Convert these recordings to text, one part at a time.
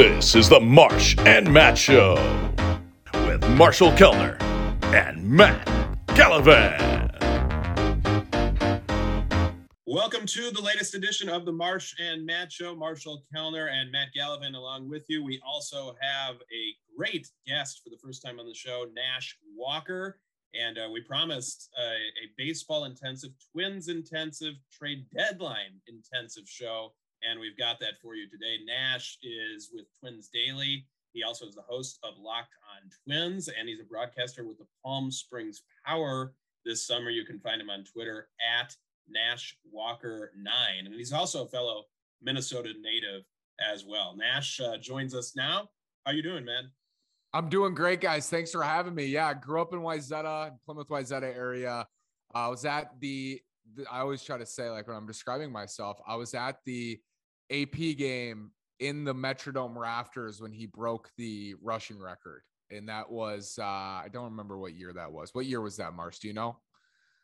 This is the Marsh and Matt Show with Marshall Kellner and Matt Gallivan. Welcome to the latest edition of the Marsh and Matt Show. Marshall Kellner and Matt Gallivan along with you. We also have a great guest for the first time on the show, Nash Walker. And uh, we promised a, a baseball intensive, twins intensive, trade deadline intensive show. And we've got that for you today. Nash is with Twins Daily. He also is the host of Locked on Twins, and he's a broadcaster with the Palm Springs Power this summer. You can find him on Twitter at Nash Walker nine, and he's also a fellow Minnesota native as well. Nash uh, joins us now. How you doing, man? I'm doing great, guys. Thanks for having me. Yeah, I grew up in Wayzata, Plymouth Wayzata area. I was at the, the. I always try to say, like when I'm describing myself, I was at the AP game in the Metrodome rafters when he broke the rushing record, and that was uh, I don't remember what year that was. What year was that, Marsh? Do you know?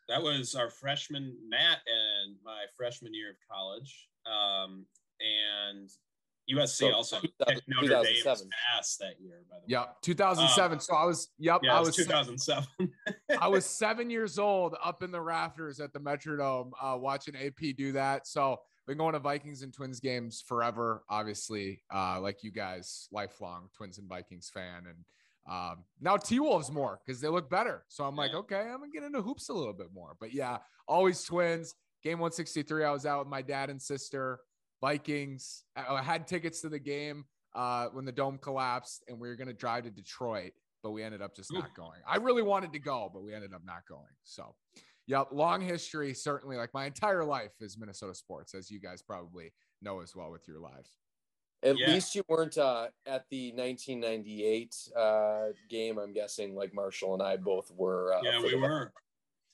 That was our freshman Matt and my freshman year of college, um, and USC so, also Notre Dame's ass that year. By the way, yep, 2007. Um, so I was, yep, yeah, I was 2007. I was seven years old, up in the rafters at the Metrodome, uh, watching AP do that. So been going to Vikings and Twins games forever. Obviously, uh, like you guys, lifelong Twins and Vikings fan, and um, now T Wolves more because they look better. So I'm like, okay, I'm gonna get into hoops a little bit more. But yeah, always Twins. Game 163, I was out with my dad and sister. Vikings. I had tickets to the game uh, when the dome collapsed, and we were gonna drive to Detroit, but we ended up just not going. I really wanted to go, but we ended up not going. So Yep, long history. Certainly, like my entire life is Minnesota sports, as you guys probably know as well with your lives. At yeah. least you weren't uh, at the 1998 uh, game. I'm guessing, like Marshall and I both were. Uh, yeah, we were.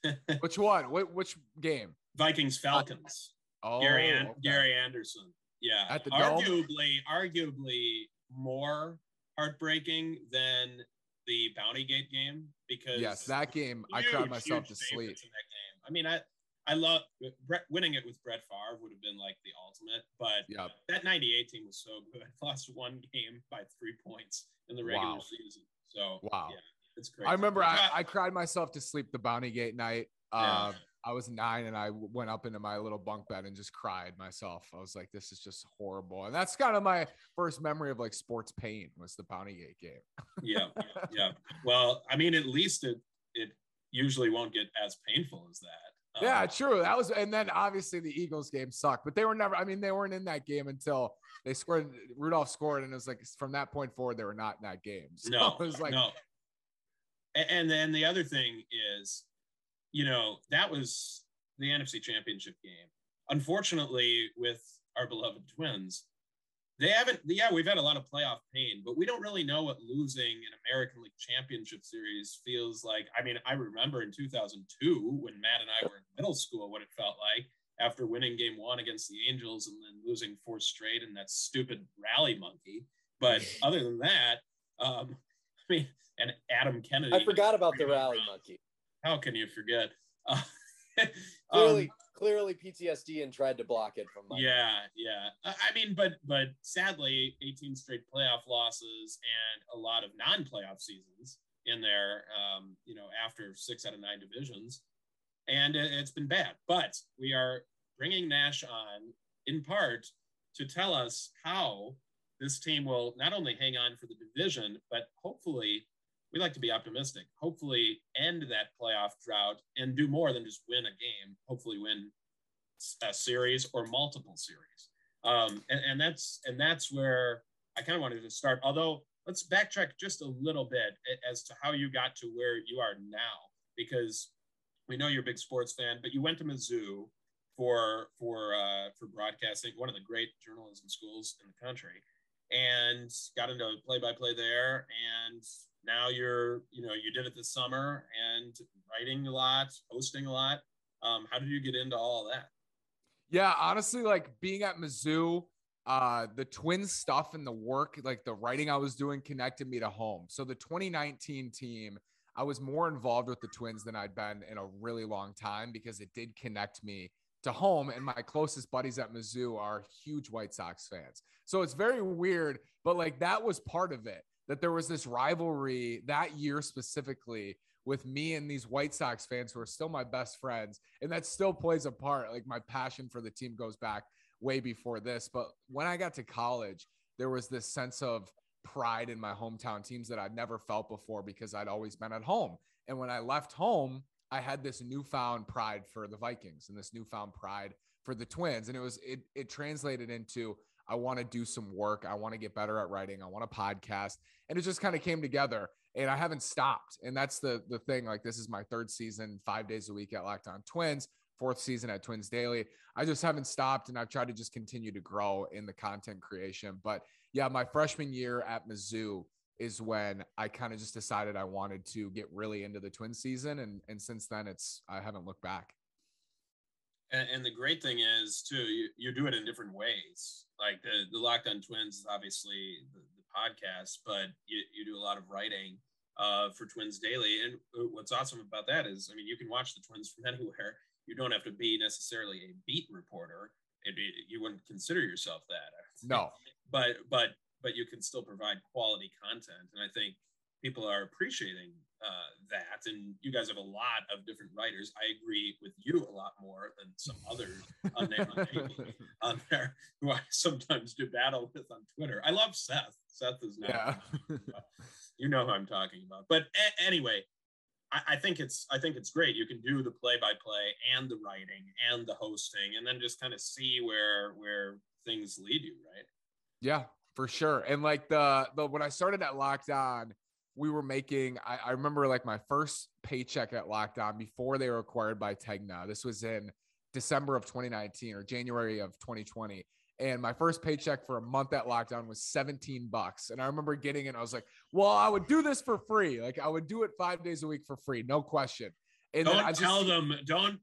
which one? Which, which game? Vikings Falcons. Oh, Gary, An- okay. Gary Anderson. Yeah, at the arguably, dome? arguably more heartbreaking than the Bounty Gate game because yes, that game huge, I cried myself to sleep. In that game. I mean, I I love Brett, winning it with Brett Favre would have been like the ultimate, but yep. that '98 team was so good. I lost one game by three points in the regular wow. season. So wow, yeah, it's crazy. I remember I, I cried myself to sleep the Bounty Gate night. Uh, yeah. I was nine and I went up into my little bunk bed and just cried myself. I was like, this is just horrible. And that's kind of my first memory of like sports pain was the Bounty Gate game. yeah. Yeah. Well, I mean, at least it, it usually won't get as painful as that. Um, yeah, true. That was, and then obviously the Eagles game sucked, but they were never, I mean, they weren't in that game until they scored, Rudolph scored. And it was like, from that point forward, they were not in that game. So no, it was like, no. And then the other thing is, you know, that was the NFC Championship game. Unfortunately, with our beloved Twins, they haven't. Yeah, we've had a lot of playoff pain, but we don't really know what losing an American League Championship Series feels like. I mean, I remember in 2002 when Matt and I were in middle school, what it felt like after winning Game One against the Angels and then losing four straight and that stupid rally monkey. But other than that, um, I mean, and Adam Kennedy. I forgot about the rally monkey. How can you forget? Uh, clearly, um, clearly PTSD and tried to block it from. My yeah, yeah. I mean, but but sadly, 18 straight playoff losses and a lot of non-playoff seasons in there. Um, you know, after six out of nine divisions, and it's been bad. But we are bringing Nash on in part to tell us how this team will not only hang on for the division, but hopefully we like to be optimistic. Hopefully, end that playoff drought and do more than just win a game. Hopefully, win a series or multiple series. Um, and, and that's and that's where I kind of wanted to start. Although let's backtrack just a little bit as to how you got to where you are now, because we know you're a big sports fan, but you went to Mizzou for for uh, for broadcasting, one of the great journalism schools in the country, and got into play by play there, and now you're you know you did it this summer and writing a lot hosting a lot. Um, how did you get into all that? Yeah honestly like being at mizzou uh the twin stuff and the work like the writing i was doing connected me to home. So the 2019 team i was more involved with the twins than i'd been in a really long time because it did connect me to home, and my closest buddies at Mizzou are huge White Sox fans. So it's very weird, but like that was part of it that there was this rivalry that year specifically with me and these White Sox fans who are still my best friends. And that still plays a part. Like my passion for the team goes back way before this. But when I got to college, there was this sense of pride in my hometown teams that I'd never felt before because I'd always been at home. And when I left home, I had this newfound pride for the Vikings and this newfound pride for the Twins. And it was, it, it translated into, I want to do some work. I want to get better at writing. I want a podcast. And it just kind of came together and I haven't stopped. And that's the the thing. Like this is my third season, five days a week at Locked On Twins, fourth season at Twins Daily. I just haven't stopped, and I've tried to just continue to grow in the content creation. But yeah, my freshman year at Mizzou is when I kind of just decided I wanted to get really into the Twin season, and and since then, it's I haven't looked back. And, and the great thing is too, you, you do it in different ways. Like the the Locked On Twins is obviously the, podcast, but you, you do a lot of writing uh, for Twins Daily. And what's awesome about that is, I mean, you can watch the Twins from anywhere. You don't have to be necessarily a beat reporter. it Be, you wouldn't consider yourself that. No. But but but you can still provide quality content, and I think people are appreciating uh, that. And you guys have a lot of different writers. I agree with you a lot more than some others on there, on there who I sometimes do battle with on Twitter. I love Seth. Seth is not. Yeah. you know who I'm talking about. But a- anyway, I, I think it's I think it's great. You can do the play-by-play and the writing and the hosting, and then just kind of see where where things lead you, right? Yeah, for sure. And like the the when I started at Locked On we were making I, I, remember like my first paycheck at Locked On before they were acquired by Tegna. This was in December of 2019 or January of 2020. And my first paycheck for a month at Locked On was 17 bucks. And I remember getting it. I was like, well, I would do this for free. Like I would do it five days a week for free. No question. And don't just, tell them, don't,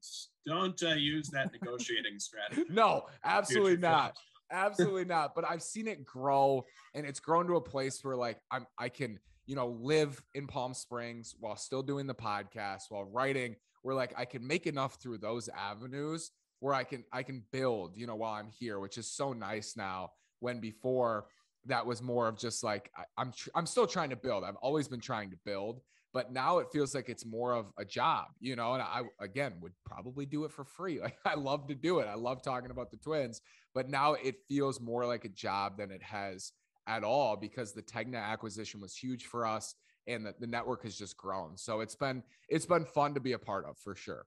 don't uh, use that negotiating strategy. No, absolutely not. Absolutely not. But I've seen it grow and it's grown to a place where like I'm, I can, you know, live in Palm Springs while still doing the podcast, while writing, where like I can make enough through those avenues where I can I can build, you know, while I'm here, which is so nice now. When before that was more of just like I, I'm tr- I'm still trying to build. I've always been trying to build, but now it feels like it's more of a job, you know. And I again would probably do it for free. Like I love to do it. I love talking about the Twins, but now it feels more like a job than it has at all because the Tegna acquisition was huge for us and the, the network has just grown. So it's been it's been fun to be a part of for sure.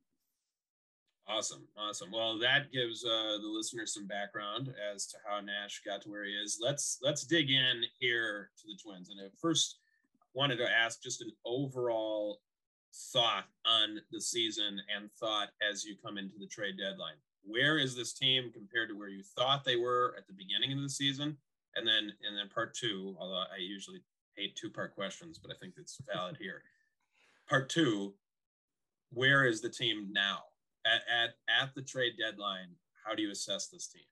Awesome, awesome. Well, that gives uh, the listeners some background as to how Nash got to where he is. Let's let's dig in here to the Twins. And I first wanted to ask just an overall thought on the season and thought as you come into the trade deadline. Where is this team compared to where you thought they were at the beginning of the season? And then and then part two, although I usually hate two part questions, but I think it's valid here. Part two, where is the team now? At, at at the trade deadline, how do you assess this team?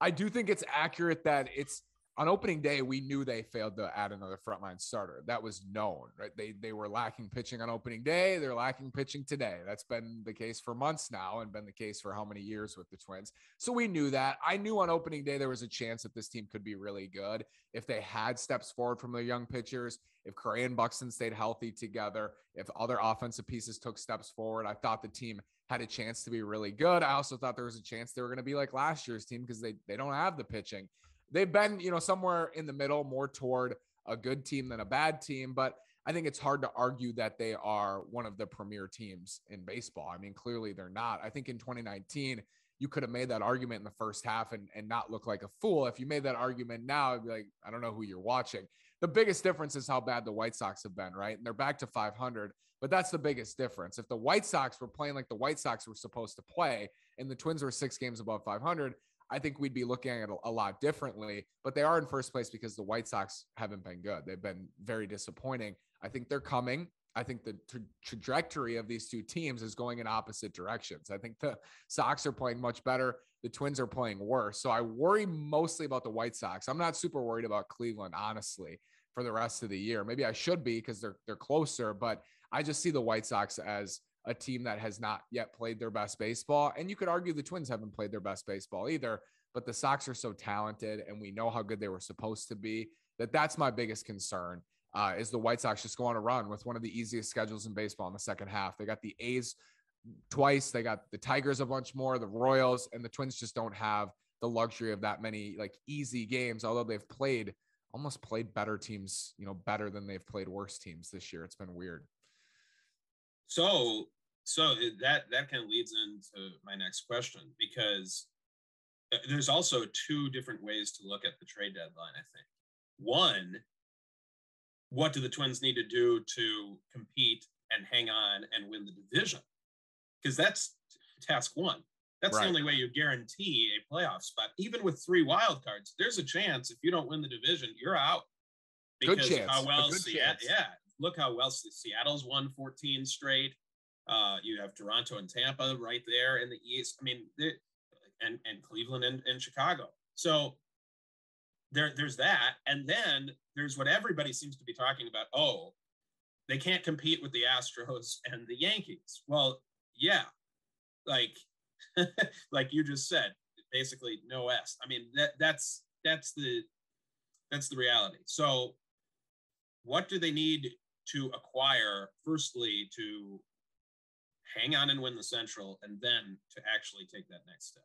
I do think it's accurate that it's on opening day, we knew they failed to add another frontline starter. That was known, right? They they were lacking pitching on opening day. They're lacking pitching today. That's been the case for months now, and been the case for how many years with the Twins. So we knew that. I knew on opening day there was a chance that this team could be really good if they had steps forward from their young pitchers. If Correa and Buxton stayed healthy together, if other offensive pieces took steps forward, I thought the team had a chance to be really good. I also thought there was a chance they were going to be like last year's team because they they don't have the pitching they've been, you know, somewhere in the middle, more toward a good team than a bad team. But I think it's hard to argue that they are one of the premier teams in baseball. I mean, clearly they're not. I think in 2019, you could have made that argument in the first half and, and not look like a fool. If you made that argument now, I'd be like, I don't know who you're watching. The biggest difference is how bad the White Sox have been, right? And they're back to 500, but that's the biggest difference. If the White Sox were playing like the White Sox were supposed to play and the Twins were six games above 500, I think we'd be looking at it a lot differently. But they are in first place because the White Sox haven't been good. They've been very disappointing. I think they're coming. I think the tra- trajectory of these two teams is going in opposite directions. I think the Sox are playing much better. The Twins are playing worse. So I worry mostly about the White Sox. I'm not super worried about Cleveland, honestly, for the rest of the year. Maybe I should be because they're they're closer, but I just see the White Sox as a team that has not yet played their best baseball. And you could argue the Twins haven't played their best baseball either, but the Sox are so talented and we know how good they were supposed to be that that's my biggest concern. Uh, is the White Sox just go on a run with one of the easiest schedules in baseball in the second half? They got the A's twice, they got the Tigers a bunch more, the Royals, and the Twins just don't have the luxury of that many like easy games, although they've played almost played better teams, you know, better than they've played worse teams this year. It's been weird. So, so that that kind of leads into my next question because uh, there's also two different ways to look at the trade deadline. I think one, what do the Twins need to do to compete and hang on and win the division? Because that's task one. That's right. the only way you guarantee a playoff spot. Even with three wild cards, there's a chance if you don't win the division, you're out. Because good chance. how well Seattle, yeah, look how well Seattle's won 14 straight. Uh, you have Toronto and Tampa right there in the East. I mean, and and Cleveland and, and Chicago. So there, there's that, and then there's what everybody seems to be talking about. Oh, they can't compete with the Astros and the Yankees. Well, yeah, like like you just said, basically no S. I mean that that's that's the that's the reality. So what do they need to acquire firstly to hang on and win the central and then to actually take that next step?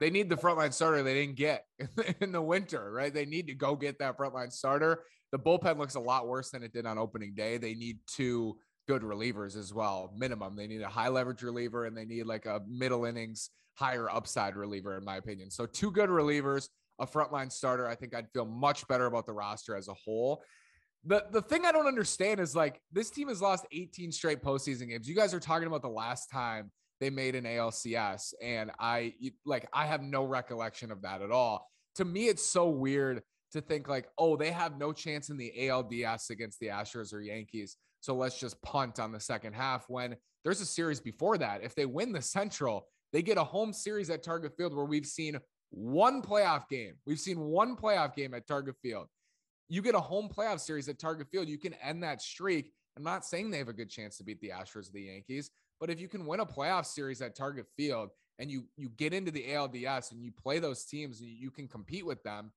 They need the frontline starter they didn't get in the winter, right? They need to go get that frontline starter. The bullpen looks a lot worse than it did on opening day. They need to good relievers as well. Minimum, they need a high leverage reliever and they need like a middle innings, higher upside reliever, in my opinion. So, two good relievers, a frontline starter. I think I'd feel much better about the roster as a whole. The, the thing I don't understand is like this team has lost 18 straight postseason games. You guys are talking about the last time they made an ALCS, and I like I have no recollection of that at all. To me, it's so weird to think like, oh, they have no chance in the ALDS against the Astros or Yankees. So let's just punt on the second half when there's a series before that. If they win the Central, they get a home series at Target Field where we've seen one playoff game. We've seen one playoff game at Target Field. You get a home playoff series at Target Field, you can end that streak. I'm not saying they have a good chance to beat the Astros or the Yankees, but if you can win a playoff series at Target Field and you you get into the ALDS and you play those teams and you can compete with them,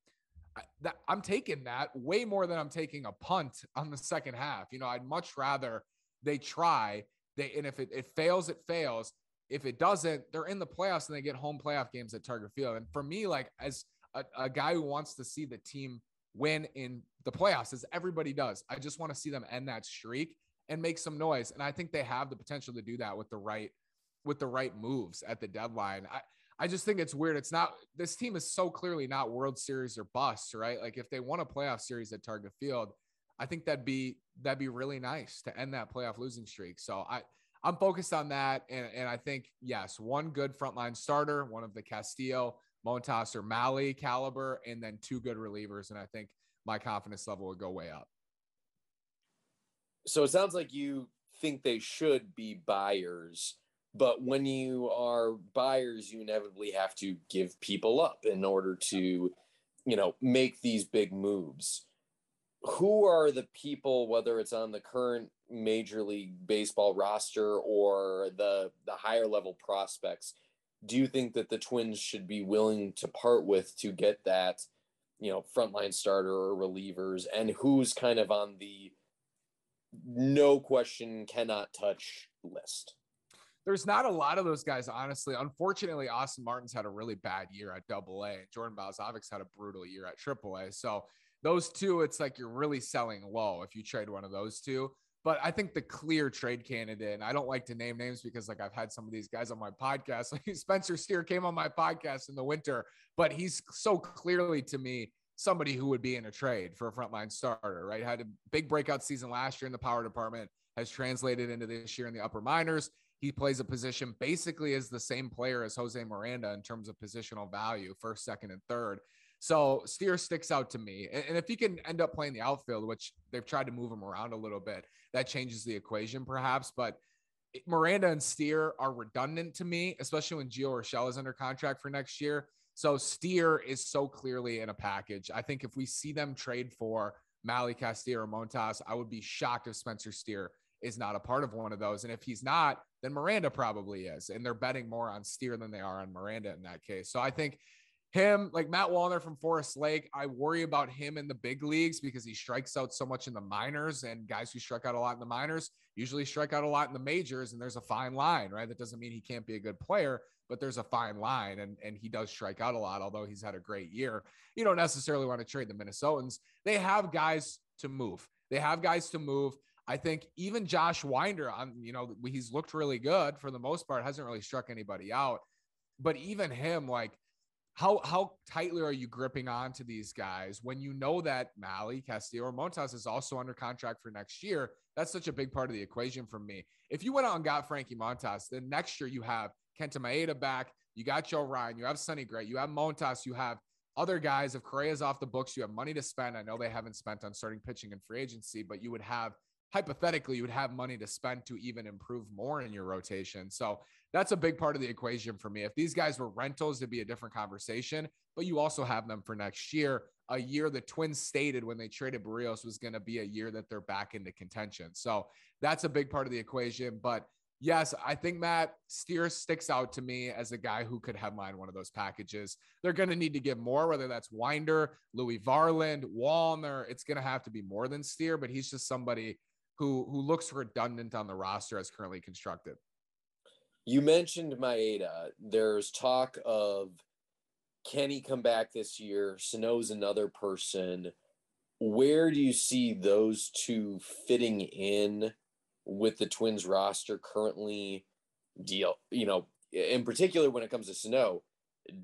that I'm taking that way more than I'm taking a punt on the second half. You know, I'd much rather they try. They and if it, it fails, it fails. If it doesn't, they're in the playoffs and they get home playoff games at Target Field. And for me, like as a, a guy who wants to see the team win in the playoffs, as everybody does, I just want to see them end that streak and make some noise. And I think they have the potential to do that with the right with the right moves at the deadline. I, I just think it's weird. It's not this team is so clearly not World Series or bust, right? Like if they won a playoff series at Target Field, I think that'd be that'd be really nice to end that playoff losing streak. So I I'm focused on that, and and I think yes, one good frontline starter, one of the Castillo, Montas, or Mahle caliber, and then two good relievers, and I think my confidence level would go way up. So it sounds like you think they should be buyers but when you are buyers, you inevitably have to give people up in order to, you know, make these big moves. Who are the people, whether it's on the current Major League Baseball roster or the the higher level prospects, do you think that the Twins should be willing to part with to get that, you know, frontline starter or relievers? And who's kind of on the no question cannot touch list? there's not a lot of those guys, honestly. Unfortunately, Austin Martin's had a really bad year at double A. and Jordan Balazovic had a brutal year at triple A. So those two, it's like you're really selling low if you trade one of those two. But I think the clear trade candidate, and I don't like to name names because like I've had some of these guys on my podcast. Like Spencer Steer came on my podcast in the winter, but he's so clearly to me somebody who would be in a trade for a frontline starter, right? Had a big breakout season last year in the power department, has translated into this year in the upper minors. He plays a position basically as the same player as Jose Miranda in terms of positional value, first, second, and third. So Steer sticks out to me. And if he can end up playing the outfield, which they've tried to move him around a little bit, that changes the equation perhaps. But Miranda and Steer are redundant to me, especially when Gio Urshela is under contract for next year. So Steer is so clearly in a package. I think if we see them trade for Mahle Castillo or Montas, I would be shocked if Spencer Steer is not a part of one of those. And if he's not, then Miranda probably is. And they're betting more on Steer than they are on Miranda in that case. So I think him, like Matt Wallner from Forest Lake, I worry about him in the big leagues because he strikes out so much in the minors, and guys who strike out a lot in the minors usually strike out a lot in the majors. And there's a fine line, right? That doesn't mean he can't be a good player, but there's a fine line, and and he does strike out a lot, although he's had a great year. You don't necessarily want to trade the Minnesotans. They have guys to move. They have guys to move. I think even Josh Winder, on you know, he's looked really good for the most part, hasn't really struck anybody out. But even him, like how how tightly are you gripping on to these guys when you know that Mahle, Castillo, or Montas is also under contract for next year? That's such a big part of the equation for me. If you went out and got Frankie Montas, then next year you have Kenta Maeda back, you got Joe Ryan, you have Sonny Gray, you have Montas, you have other guys. If Correa's off the books, you have money to spend. I know they haven't spent on starting pitching and free agency, but you would have hypothetically you would have money to spend to even improve more in your rotation. So that's a big part of the equation for me. If these guys were rentals, it'd be a different conversation, but you also have them for next year, a year the Twins stated when they traded Berrios was going to be a year that they're back into contention. So that's a big part of the equation. But yes, I think Matt Steer sticks out to me as a guy who could headline one of those packages. They're going to need to give more, whether that's Winder, Louie Varland, Wallner. It's going to have to be more than Steer, but he's just somebody who who looks redundant on the roster as currently constructed. You mentioned Maeda. There's talk of can he come back this year? Sano's another person. Where do you see those two fitting in with the Twins roster currently? Deal, you know, in particular when it comes to Sano,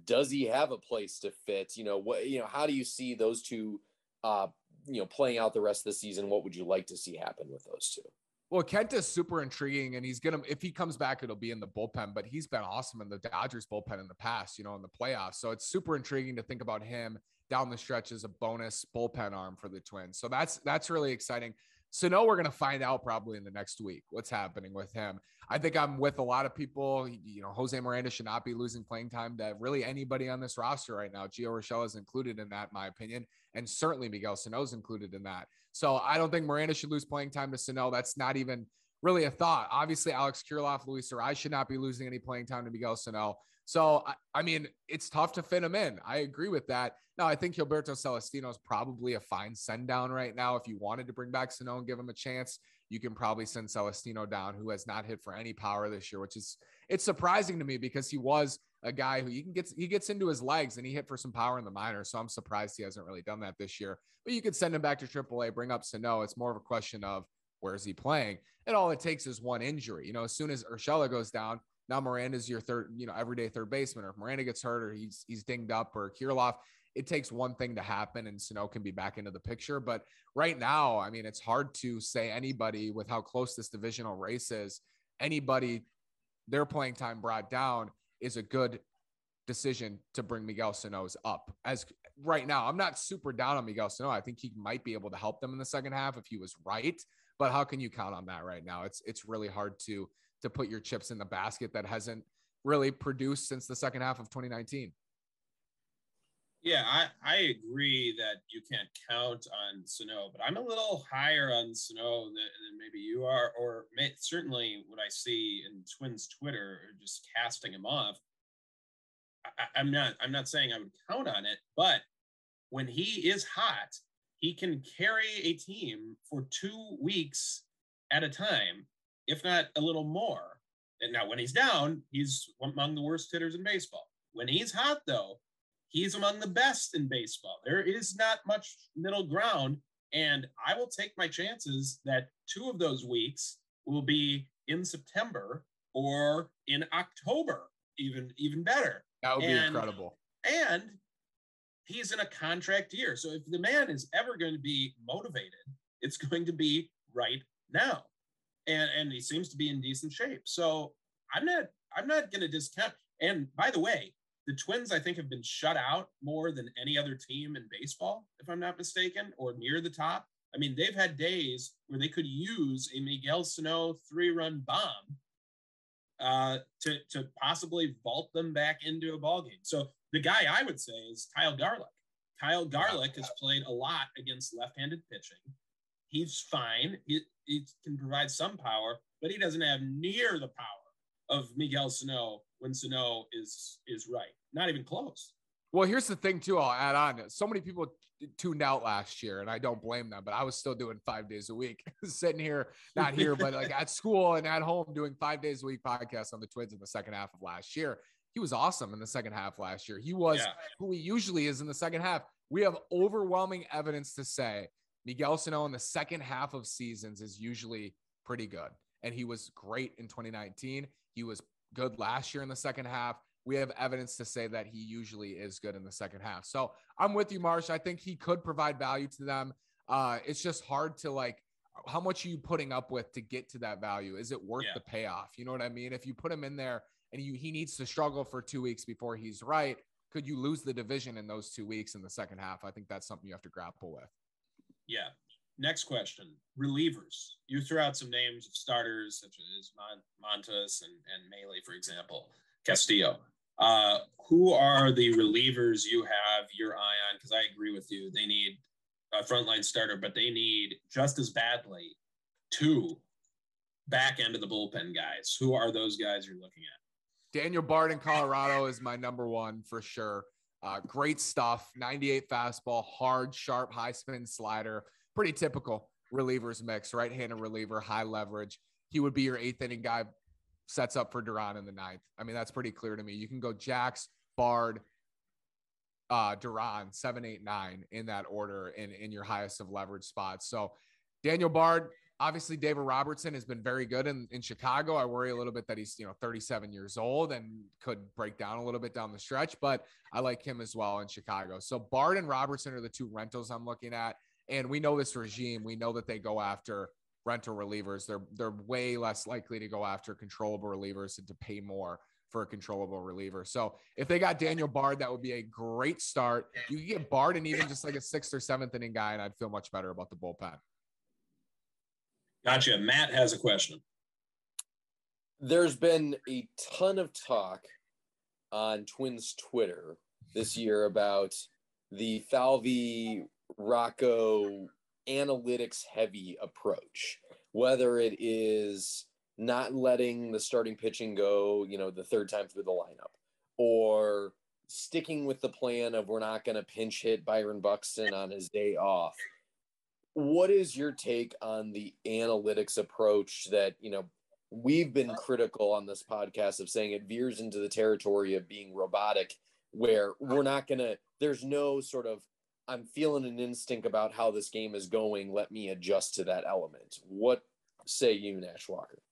does he have a place to fit? You know, what you know, how do you see those two uh you know playing out the rest of the season what would you like to see happen with those two well, Kent is super intriguing, and he's gonna if he comes back, it'll be in the bullpen. But he's been awesome in the Dodgers bullpen in the past, you know, in the playoffs. So it's super intriguing to think about him down the stretch as a bonus bullpen arm for the Twins. So that's that's really exciting. So no, we're gonna find out probably in the next week what's happening with him. I think I'm with a lot of people. You know, Jose Miranda should not be losing playing time to really anybody on this roster right now. Gio Urshela is included in that, in my opinion, and certainly Miguel Sano is included in that. So I don't think Miranda should lose playing time to Sano. That's not even really a thought. Obviously, Alex Kirilloff, Luis Arraez should not be losing any playing time to Miguel Sano. So, I, I, mean, it's tough to fit him in. I agree with that. Now, I think Gilberto Celestino is probably a fine send down right now. If you wanted to bring back Sano and give him a chance, you can probably send Celestino down, who has not hit for any power this year, which is it's surprising to me because he was a guy who you can get he gets into his legs and he hit for some power in the minors. So I'm surprised he hasn't really done that this year. But you could send him back to AAA, bring up Sano. It's more of a question of where's he playing? And all it takes is one injury. You know, as soon as Urshela goes down, now Miranda's your third, you know, everyday third baseman. Or if Miranda gets hurt or he's he's dinged up or Kirilloff, it takes one thing to happen and Sano can be back into the picture. But right now, I mean, it's hard to say anybody with how close this divisional race is, anybody their playing time brought down is a good decision to bring Miguel Sano's up. As right now, I'm not super down on Miguel Sano. I think he might be able to help them in the second half if he was right. But how can you count on that right now? It's it's really hard to to put your chips in the basket that hasn't really produced since the second half of 2019. Yeah, I, I agree that you can't count on Sano, but I'm a little higher on Sano than, than maybe you are, or may, certainly what I see in Twins Twitter, just casting him off. I, I'm not I'm not saying I would count on it, but when he is hot, he can carry a team for two weeks at a time, if not a little more. And now when he's down, he's among the worst hitters in baseball. When he's hot, though, he's among the best in baseball. There is not much middle ground. And I will take my chances that two of those weeks will be in September or in October, even even better. That would and, be incredible. And he's in a contract year. So if the man is ever going to be motivated, it's going to be right now. And and he seems to be in decent shape. So I'm not I'm not going to discount. And by the way, the Twins I think have been shut out more than any other team in baseball, if I'm not mistaken, or near the top. I mean, they've had days where they could use a Miguel Sano three-run bomb uh, to to possibly vault them back into a ball game. So the guy I would say is Kyle Garlick. Kyle Garlick has played a lot against left-handed pitching. He's fine. He, he can provide some power, but he doesn't have near the power of Miguel Sano when Sano is is right. Not even close. Well, here's the thing too. I'll add on. So many people tuned out last year, and I don't blame them. But I was still doing five days a week, sitting here, not here, but like at school and at home, doing five days a week podcasts on the Twins in the second half of last year. He was awesome in the second half last year. He was yeah. who he usually is in the second half. We have overwhelming evidence to say Miguel Sano in the second half of seasons is usually pretty good, and he was great in 2019. He was good last year in the second half we have evidence to say that he usually is good in the second half. So I'm with you, Marsh. I think he could provide value to them. Uh, it's just hard to like, how much are you putting up with to get to that value? Is it worth yeah. the payoff? You know what I mean? If you put him in there and you, he needs to struggle for two weeks before he's right, could you lose the division in those two weeks in the second half? I think that's something you have to grapple with. Yeah. Next question: relievers. You threw out some names of starters such as Montas and, and Mahle, for example. Castillo. Uh, who are the relievers you have your eye on? Because I agree with you. They need a frontline starter, but they need just as badly two back end of the bullpen guys. Who are those guys you're looking at? Daniel Bard in Colorado is my number one for sure. Uh, great stuff. 98 fastball, hard, sharp, high spin slider. Pretty typical relievers mix, right handed reliever, high leverage. He would be your eighth inning guy sets up for Duran in the ninth. I mean, that's pretty clear to me. You can go Jax, Bard, uh, Duran, seven, eight, nine in that order in, in your highest of leverage spots. So Daniel Bard, obviously David Robertson has been very good in, in Chicago. I worry a little bit that he's, you know, 37 years old and could break down a little bit down the stretch, but I like him as well in Chicago. So Bard and Robertson are the two rentals I'm looking at. And we know this regime. We know that they go after rental relievers. They're they're way less likely to go after controllable relievers and to pay more for a controllable reliever. So if they got Daniel Bard, that would be a great start. You could get Bard and even just like a sixth or seventh inning guy, and I'd feel much better about the bullpen. Gotcha. Matt has a question. There's been a ton of talk on Twins Twitter this year about the Falvey Rocco analytics heavy approach, whether it is not letting the starting pitching go, you know, the third time through the lineup, or sticking with the plan of we're not going to pinch hit Byron Buxton on his day off. What is your take on the analytics approach that, you know, we've been critical on this podcast of saying it veers into the territory of being robotic, where we're not to, there's no sort of I'm feeling an instinct about how this game is going. Let me adjust to that element. What say you, Nash Walker?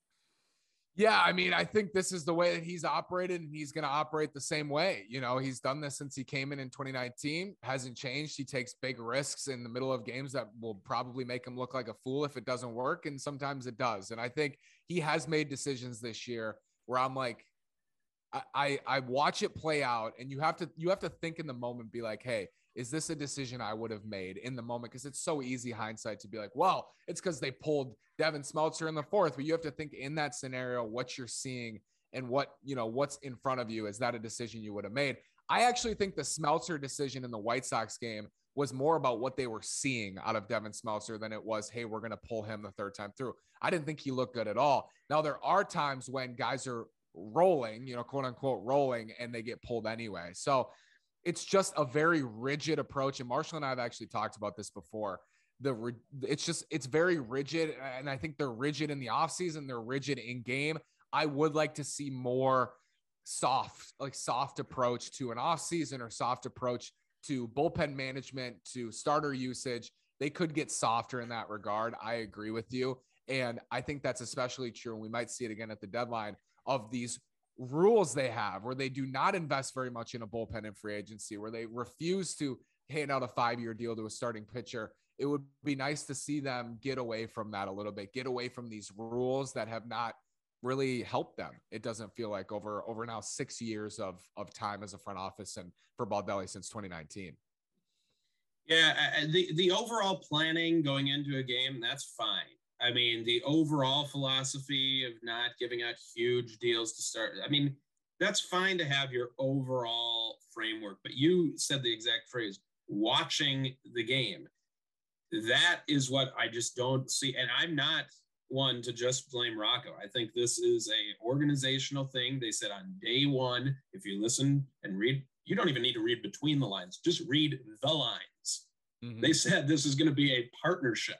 Yeah, I mean, I think this is the way that he's operated, and he's going to operate the same way. You know, he's done this since he came in in 2019, hasn't changed. He takes big risks in the middle of games that will probably make him look like a fool if it doesn't work, and sometimes it does. And I think he has made decisions this year where I'm like, I, I, watch it play out, and you have to you have to think in the moment, be like, hey, is this a decision I would have made in the moment? Because it's so easy hindsight to be like, well, it's because they pulled Devin Smeltzer in the fourth, but you have to think in that scenario what you're seeing and what you know what's in front of you. Is that a decision you would have made? I actually think the Smeltzer decision in the White Sox game was more about what they were seeing out of Devin Smeltzer than it was, hey, we're going to pull him the third time through. I didn't think he looked good at all. Now, there are times when guys are rolling, you know, quote unquote rolling, and they get pulled anyway. So it's just a very rigid approach. And Marshall and I have actually talked about this before. The it's just it's very rigid, and I think they're rigid in the offseason, they're rigid in game. I would like to see more soft, like soft approach to an offseason or soft approach to bullpen management, to starter usage. They could get softer in that regard. I agree with you. And I think that's especially true. And we might see it again at the deadline of these rules they have where they do not invest very much in a bullpen in free agency, where they refuse to hand out a five year deal to a starting pitcher. It would be nice to see them get away from that a little bit, get away from these rules that have not really helped them. It doesn't feel like over over now six years of of time as a front office and for Baldelli since 2019. Yeah, the the overall planning going into a game that's fine. I mean, the overall philosophy of not giving out huge deals to start. I mean, that's fine to have your overall framework, but you said the exact phrase watching the game. That is what I just don't see. And I'm not one to just blame Rocco. I think this is a organizational thing. They said on day one, if you listen and read, you don't even need to read between the lines. Just read the lines. Mhm. They said this is going to be a partnership.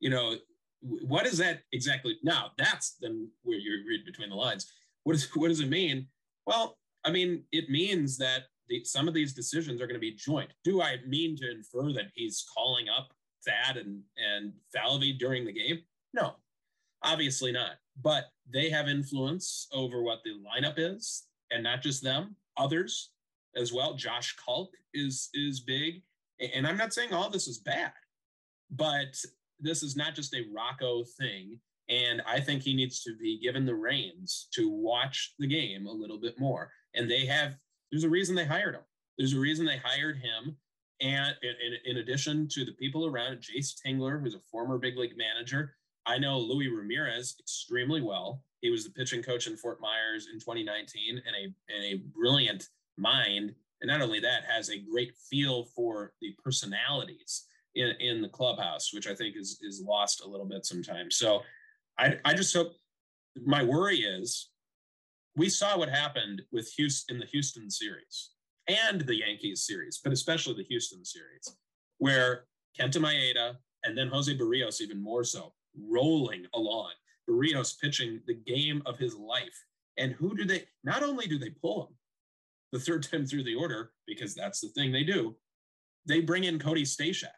You know, what is that exactly? Now that's then where you read between the lines. What is what does it mean? Well, I mean, it means that the, some of these decisions are going to be joint. Do I mean to infer that he's calling up Thad and and Falvey during the game? No, obviously not. But they have influence over what the lineup is, and not just them, others as well. Josh Kalk is is big, and I'm not saying all this is bad, but this is not just a Rocco thing. And I think he needs to be given the reins to watch the game a little bit more. And they have, there's a reason they hired him. There's a reason they hired him. And in, in, addition to the people around Jayce Tingler, who's a former big league manager, I know Louis Ramirez extremely well. He was the pitching coach in Fort Myers in 2019 and a, and a brilliant mind. And not only that, has a great feel for the personalities in, in the clubhouse, which I think is, is lost a little bit sometimes. So I, I just hope my worry is we saw what happened with Houston in the Houston series and the Yankees series, but especially the Houston series, where Kenta Maeda and then Jose Berrios, even more so, rolling along. Berrios pitching the game of his life. And who do they not only do they pull him the third time through the order, because that's the thing they do, they bring in Cody Stashak.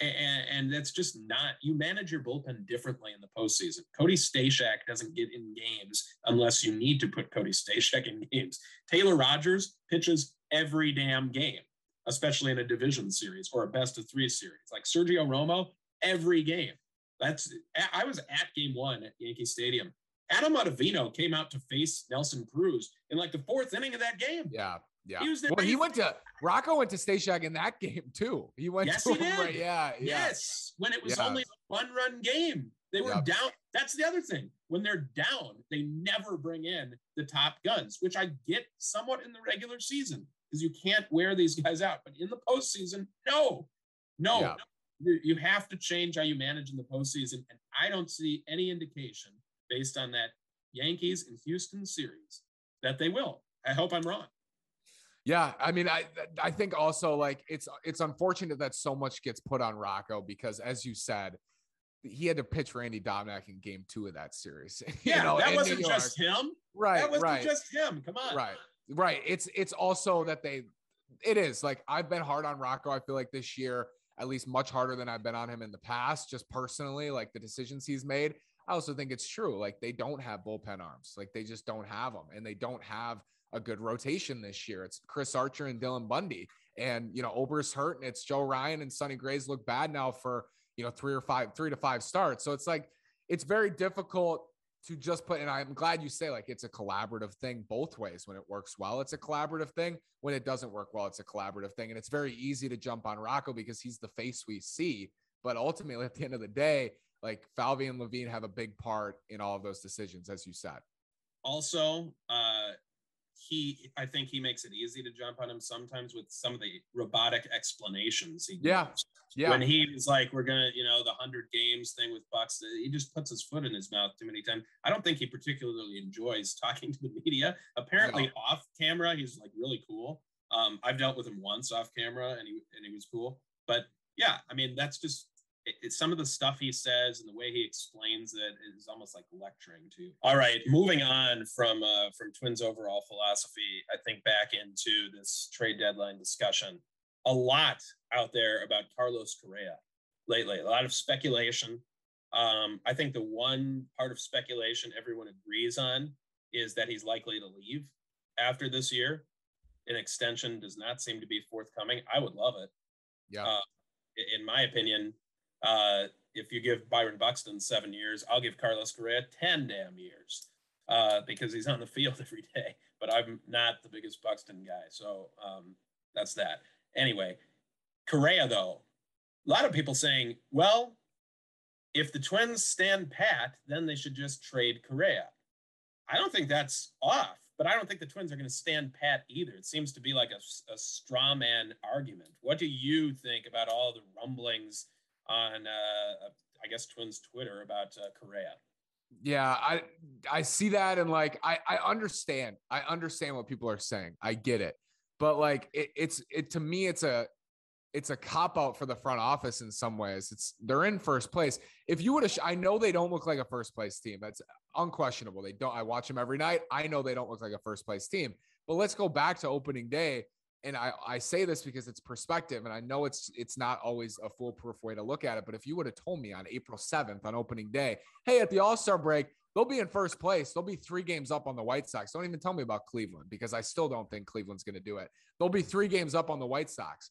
And, and that's just not you manage your bullpen differently in the postseason. Cody Stashak doesn't get in games unless you need to put Cody Stashak in games. Taylor Rogers pitches every damn game, especially in a division series or a best of three series. Like Sergio Romo, every game. That's I was at game one at Yankee Stadium. Adam Ottavino came out to face Nelson Cruz in like the fourth inning of that game. Yeah. Yeah. He was well, he went to Rocco went to Stashak in that game too. He went Yes, to he did. right? Yeah. Yeah. Yes, when it was Yeah. only a one-run game, they were Yep. down. That's the other thing. When they're down, they never bring in the top guns, which I get somewhat in the regular season because you can't wear these guys out. But in the postseason, no, no, Yeah. you, you have to change how you manage in the postseason, and I don't see any indication based on that Yankees and Houston series that they will. I hope I'm wrong. Yeah, I mean, I I think also like it's it's unfortunate that so much gets put on Rocco because, as you said, he had to pitch Randy Dobnak in Game Two of that series. you Yeah, know, that wasn't just him. right, that wasn't right, just him. Come on. right, right. It's it's also that they, it is like I've been hard on Rocco. I feel like this year, at least much harder than I've been on him in the past. Just personally, like the decisions he's made. I also think it's true. Like they don't have bullpen arms. Like they just don't have them, and they don't have a good rotation this year. It's Chris Archer and Dylan Bundy, and you know Ober's hurt, and it's Joe Ryan and Sonny Grays look bad now for you know three or five, three to five starts. So it's like it's very difficult to just put. And I'm glad you say like it's a collaborative thing both ways. When it works well, it's a collaborative thing. When it doesn't work well, it's a collaborative thing. And it's very easy to jump on Rocco because he's the face we see. But ultimately, at the end of the day, like Falvey and Levine have a big part in all of those decisions, as you said. also uh he i think he makes it easy to jump on him sometimes with some of the robotic explanations he Yeah. gives. Yeah. when he was like we're gonna you know the 100 games thing with bucks he just puts his foot in his mouth too many times i don't think he particularly enjoys talking to the media apparently off camera he's like really cool um i've dealt with him once off camera and he and he was cool but yeah i mean that's just it, it's some of the stuff he says and the way he explains it is almost like lecturing too. All right, moving on from uh, from Twins overall philosophy, I think back into this trade deadline discussion. A lot out there about Carlos Correa lately. A lot of speculation. Um, I think the one part of speculation everyone agrees on is that he's likely to leave after this year. An extension does not seem to be forthcoming. I would love it Yeah. uh, in my opinion, uh, if you give Byron Buxton seven years, I'll give Carlos Correa 10 damn years uh, because he's on the field every day. But I'm not the biggest Buxton guy. So um, that's that. Anyway, Correa, though, a lot of people saying, well, if the Twins stand pat, then they should just trade Correa. I don't think that's off, but I don't think the Twins are going to stand pat either. It seems to be like a, a straw man argument. What do you think about all the rumblings on uh, I guess Twins Twitter about uh, Correa. Yeah, I I see that and like I I understand. I understand what people are saying. I get it. But like it, it's it to me it's a it's a cop out for the front office in some ways. It's they're in first place. If you would have, I know they don't look like a first place team. That's unquestionable. They don't. I watch them every night. I know they don't look like a first place team. But let's go back to opening day. And I, I say this because it's perspective, and I know it's it's not always a foolproof way to look at it. But if you would have told me on April 7th on opening day, hey, at the All-Star break, they'll be in first place. They'll be three games up on the White Sox. Don't even tell me about Cleveland because I still don't think Cleveland's going to do it. They'll be three games up on the White Sox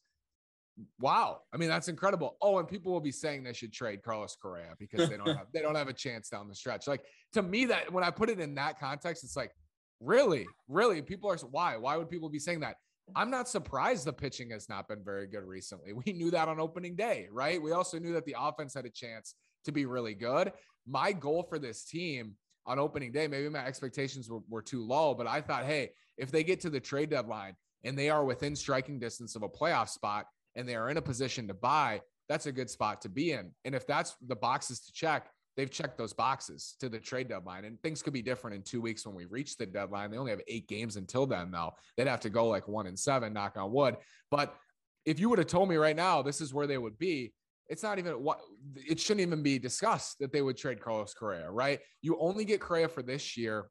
wow. I mean, that's incredible. Oh, and people will be saying they should trade Carlos Correa because they don't have they don't have a chance down the stretch. Like to me, that when I put it in that context, it's like, really, really, people are why? Why would people be saying that? I'm not surprised the pitching has not been very good recently. We knew that on opening day, right? We also knew that the offense had a chance to be really good. My goal for this team on opening day, maybe my expectations were, were too low, but I thought, hey, if they get to the trade deadline and they are within striking distance of a playoff spot, and they are in a position to buy, that's a good spot to be in. And if that's the boxes to check, they've checked those boxes to the trade deadline. And things could be different in two weeks when we reach the deadline. They only have eight games until then, though. They'd have to go like one and seven, knock on wood. But if you would have told me right now this is where they would be, it's not even what it shouldn't even be discussed that they would trade Carlos Correa, right? You only get Correa for this year.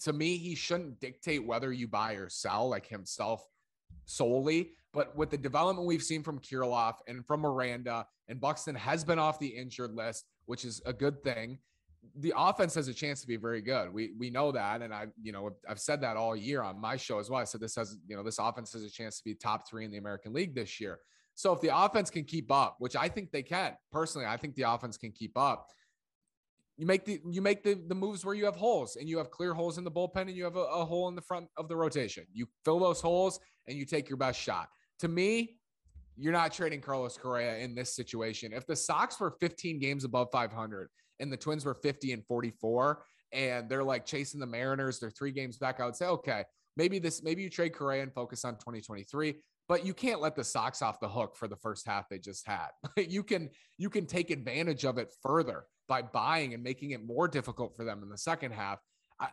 To me, he shouldn't dictate whether you buy or sell like himself solely. But with the development we've seen from Kirilloff and from Miranda, and Buxton has been off the injured list, which is a good thing. The offense has a chance to be very good. We we know that, and I you know I've said that all year on my show as well. I said this has you know this offense has a chance to be top three in the American League this year. So if the offense can keep up, which I think they can, personally, I think the offense can keep up. You make the you make the the moves where you have holes and you have clear holes in the bullpen and you have a, a hole in the front of the rotation. You fill those holes and you take your best shot to me, you're not trading Carlos Correa in this situation. If the Sox were 15 games above 500 and the Twins were 50 and 44 and they're like chasing the Mariners, they're three games back, I would say, okay, maybe this, maybe you trade Correa and focus on 2023. But you can't let the Sox off the hook for the first half they just had. you can you can take advantage of it further by buying and making it more difficult for them in the second half.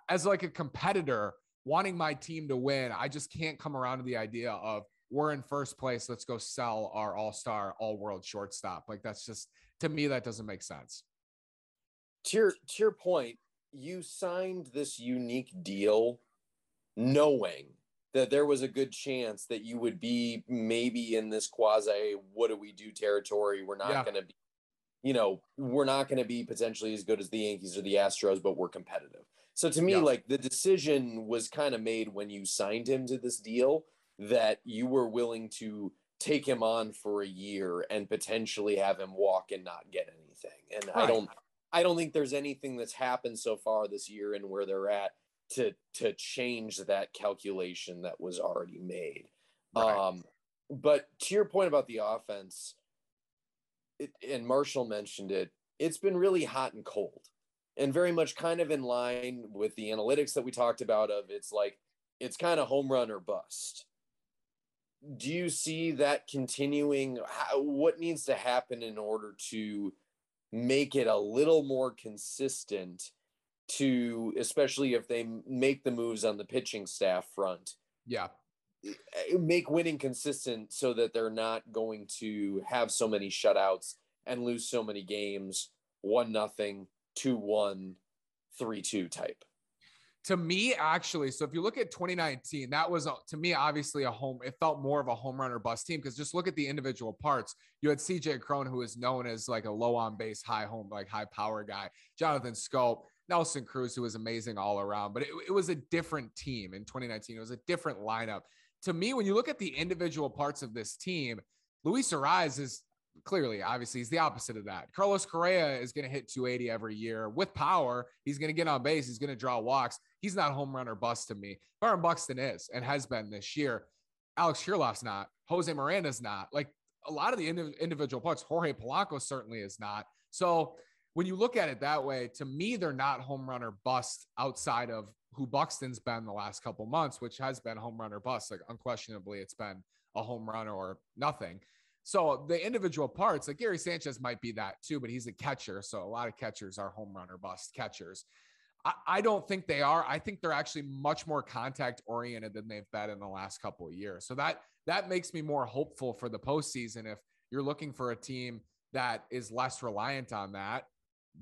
As like a competitor, wanting my team to win, I just can't come around to the idea of we're in first place. Let's go sell our all star, all world shortstop. Like that's just to me, that doesn't make sense. To your, to your point, you signed this unique deal knowing that there was a good chance that you would be maybe in this quasi what do we do territory. We're not yeah. going to be, you know, we're not going to be potentially as good as the Yankees or the Astros, but we're competitive. So to me, yeah. like the decision was kind of made when you signed him to this deal that you were willing to take him on for a year and potentially have him walk and not get anything. And right. I don't I don't think there's anything that's happened so far this year and where they're at to to change that calculation that was already made. Right. Um but to your point about the offense, it, and Marshall mentioned it, it's been really hot and cold and very much kind of in line with the analytics that we talked about of it's like it's kind of home run or bust do you see that continuing? How, what needs to happen in order to make it a little more consistent? To especially if they make the moves on the pitching staff front, yeah, make winning consistent so that they're not going to have so many shutouts and lose so many games one nothing two one three two type to me actually so if you look at 2019 that was to me obviously a home it felt more of a home run or team because just look at the individual parts. You had cj cron who is known as like a low on base high home like high power guy. Jonathan schoop nelson cruz who was amazing all around but it, it was a different team in 2019 it was a different lineup. To me when you look at the individual parts of this team luis Arraez is clearly, obviously, he's the opposite of that. Carlos Correa is going to hit 280 every year with power. He's going to get on base. He's going to draw walks. He's not home run or bust to me. Byron Buxton is and has been this year. Alex Kirilloff's not. Jose Miranda's not. Like a lot of the individual parts, Jorge Polanco certainly is not. So when you look at it that way, to me, they're not home run or bust outside of who Buxton's been the last couple months, which has been home run or bust. Like unquestionably, it's been a home run or nothing. So the individual parts, like Gary Sanchez might be that too, but he's a catcher. So a lot of catchers are home run or bust catchers. I, I don't think they are. I think they're actually much more contact oriented than they've been in the last couple of years. So that that makes me more hopeful for the postseason. If you're looking for a team that is less reliant on that,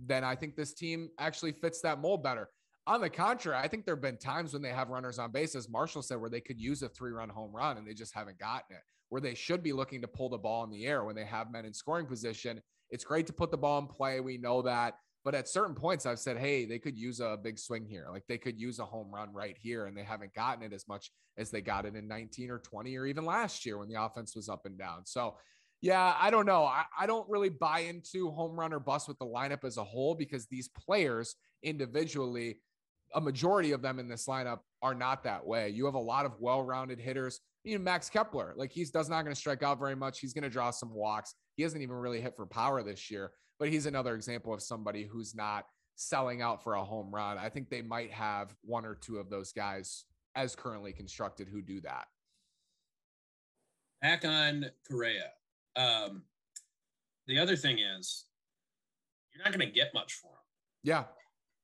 then I think this team actually fits that mold better. On the contrary, I think there have been times when they have runners on base, as Marshall said, where they could use a three run home run and they just haven't gotten it, where they should be looking to pull the ball in the air when they have men in scoring position. It's great to put the ball in play. We know that. But at certain points, I've said, hey, they could use a big swing here. Like they could use a home run right here. And they haven't gotten it as much as they got it in 19 or 20 or even last year when the offense was up and down. So, yeah, I don't know. I, I don't really buy into home run or bust with the lineup as a whole because these players individually, a majority of them in this lineup are not that way. You have a lot of well rounded hitters. Even Max Kepler, like he's does not going to strike out very much. He's going to draw some walks. He hasn't even really hit for power this year but he's another example of somebody who's not selling out for a home run. I think they might have one or two of those guys as currently constructed who do that. Back on Correa. Um, the other thing is, you're not going to get much for him. Yeah.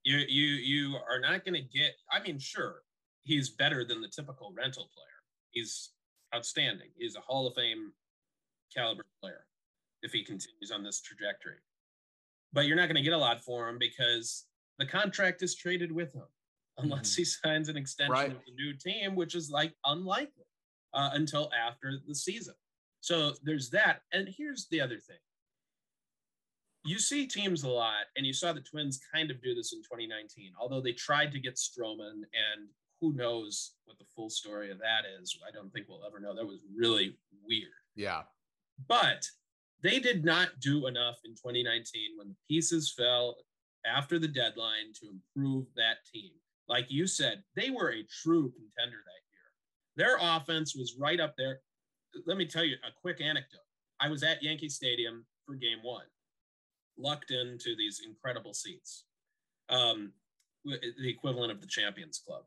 You you you are not going to get. I mean, sure, he's better than the typical rental player. He's outstanding. He's a Hall of Fame caliber player if he continues on this trajectory but you're not going to get a lot for him because the contract is traded with him unless mm-hmm. he signs an extension right. with the new team, which is like unlikely uh, until after the season. So there's that. And here's the other thing. You see teams a lot, and you saw the Twins kind of do this in 2019, although they tried to get Stroman, and who knows what the full story of that is. I don't think we'll ever know. That was really weird. Yeah. But they did not do enough in 2019 when the pieces fell after the deadline to improve that team. Like you said, they were a true contender that year. Their offense was right up there. Let me tell you a quick anecdote. I was at Yankee Stadium for game one, lucked into these incredible seats, um, the equivalent of the Champions Club.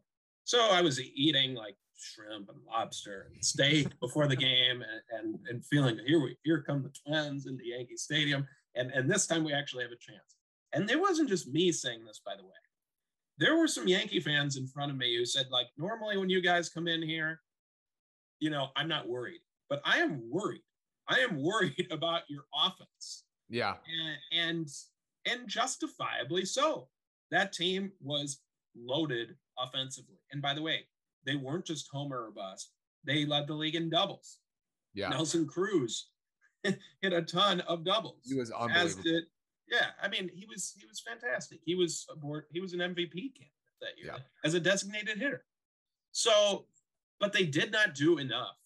So I was eating like shrimp and lobster and steak before the game and, and, and feeling here we here come the twins in the Yankee Stadium. And, and this time we actually have a chance. And it wasn't just me saying this, by the way. There were some Yankee fans in front of me who said, like, normally when you guys come in here, you know, I'm not worried, but I am worried. I am worried about your offense. Yeah. And and, and justifiably so. That team was loaded offensively. And by the way, they weren't just homer or bust. They led the league in doubles. Yeah. Nelson Cruz hit a ton of doubles. He was unbelievable. Did, yeah, I mean, he was he was fantastic. He was aboard, he was an MVP candidate that year yeah. as a designated hitter. So, but they did not do enough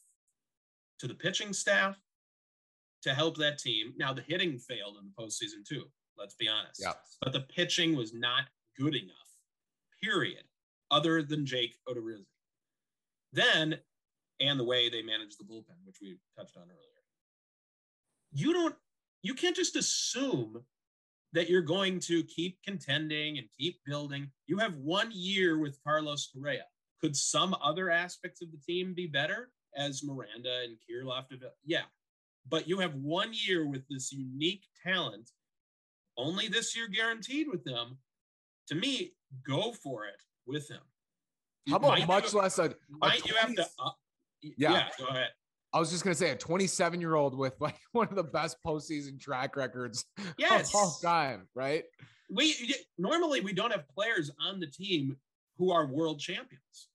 to the pitching staff to help that team. Now the hitting failed in the postseason too. Let's be honest. Yeah. But the pitching was not good enough. Period. Other than Jake Odorizzi. Then, and the way they manage the bullpen, which we touched on earlier. You don't, you can't just assume that you're going to keep contending and keep building. You have one year with Carlos Correa. Could some other aspects of the team be better as Miranda and develop? Yeah. But you have one year with this unique talent, only this year guaranteed with them. To me, go for it with him. How about much less a, a might 20, you have to uh, yeah. yeah, go ahead. I was just gonna say a 27 year old with like one of the best postseason track records yes. of all time, right? We normally we don't have players on the team who are world champions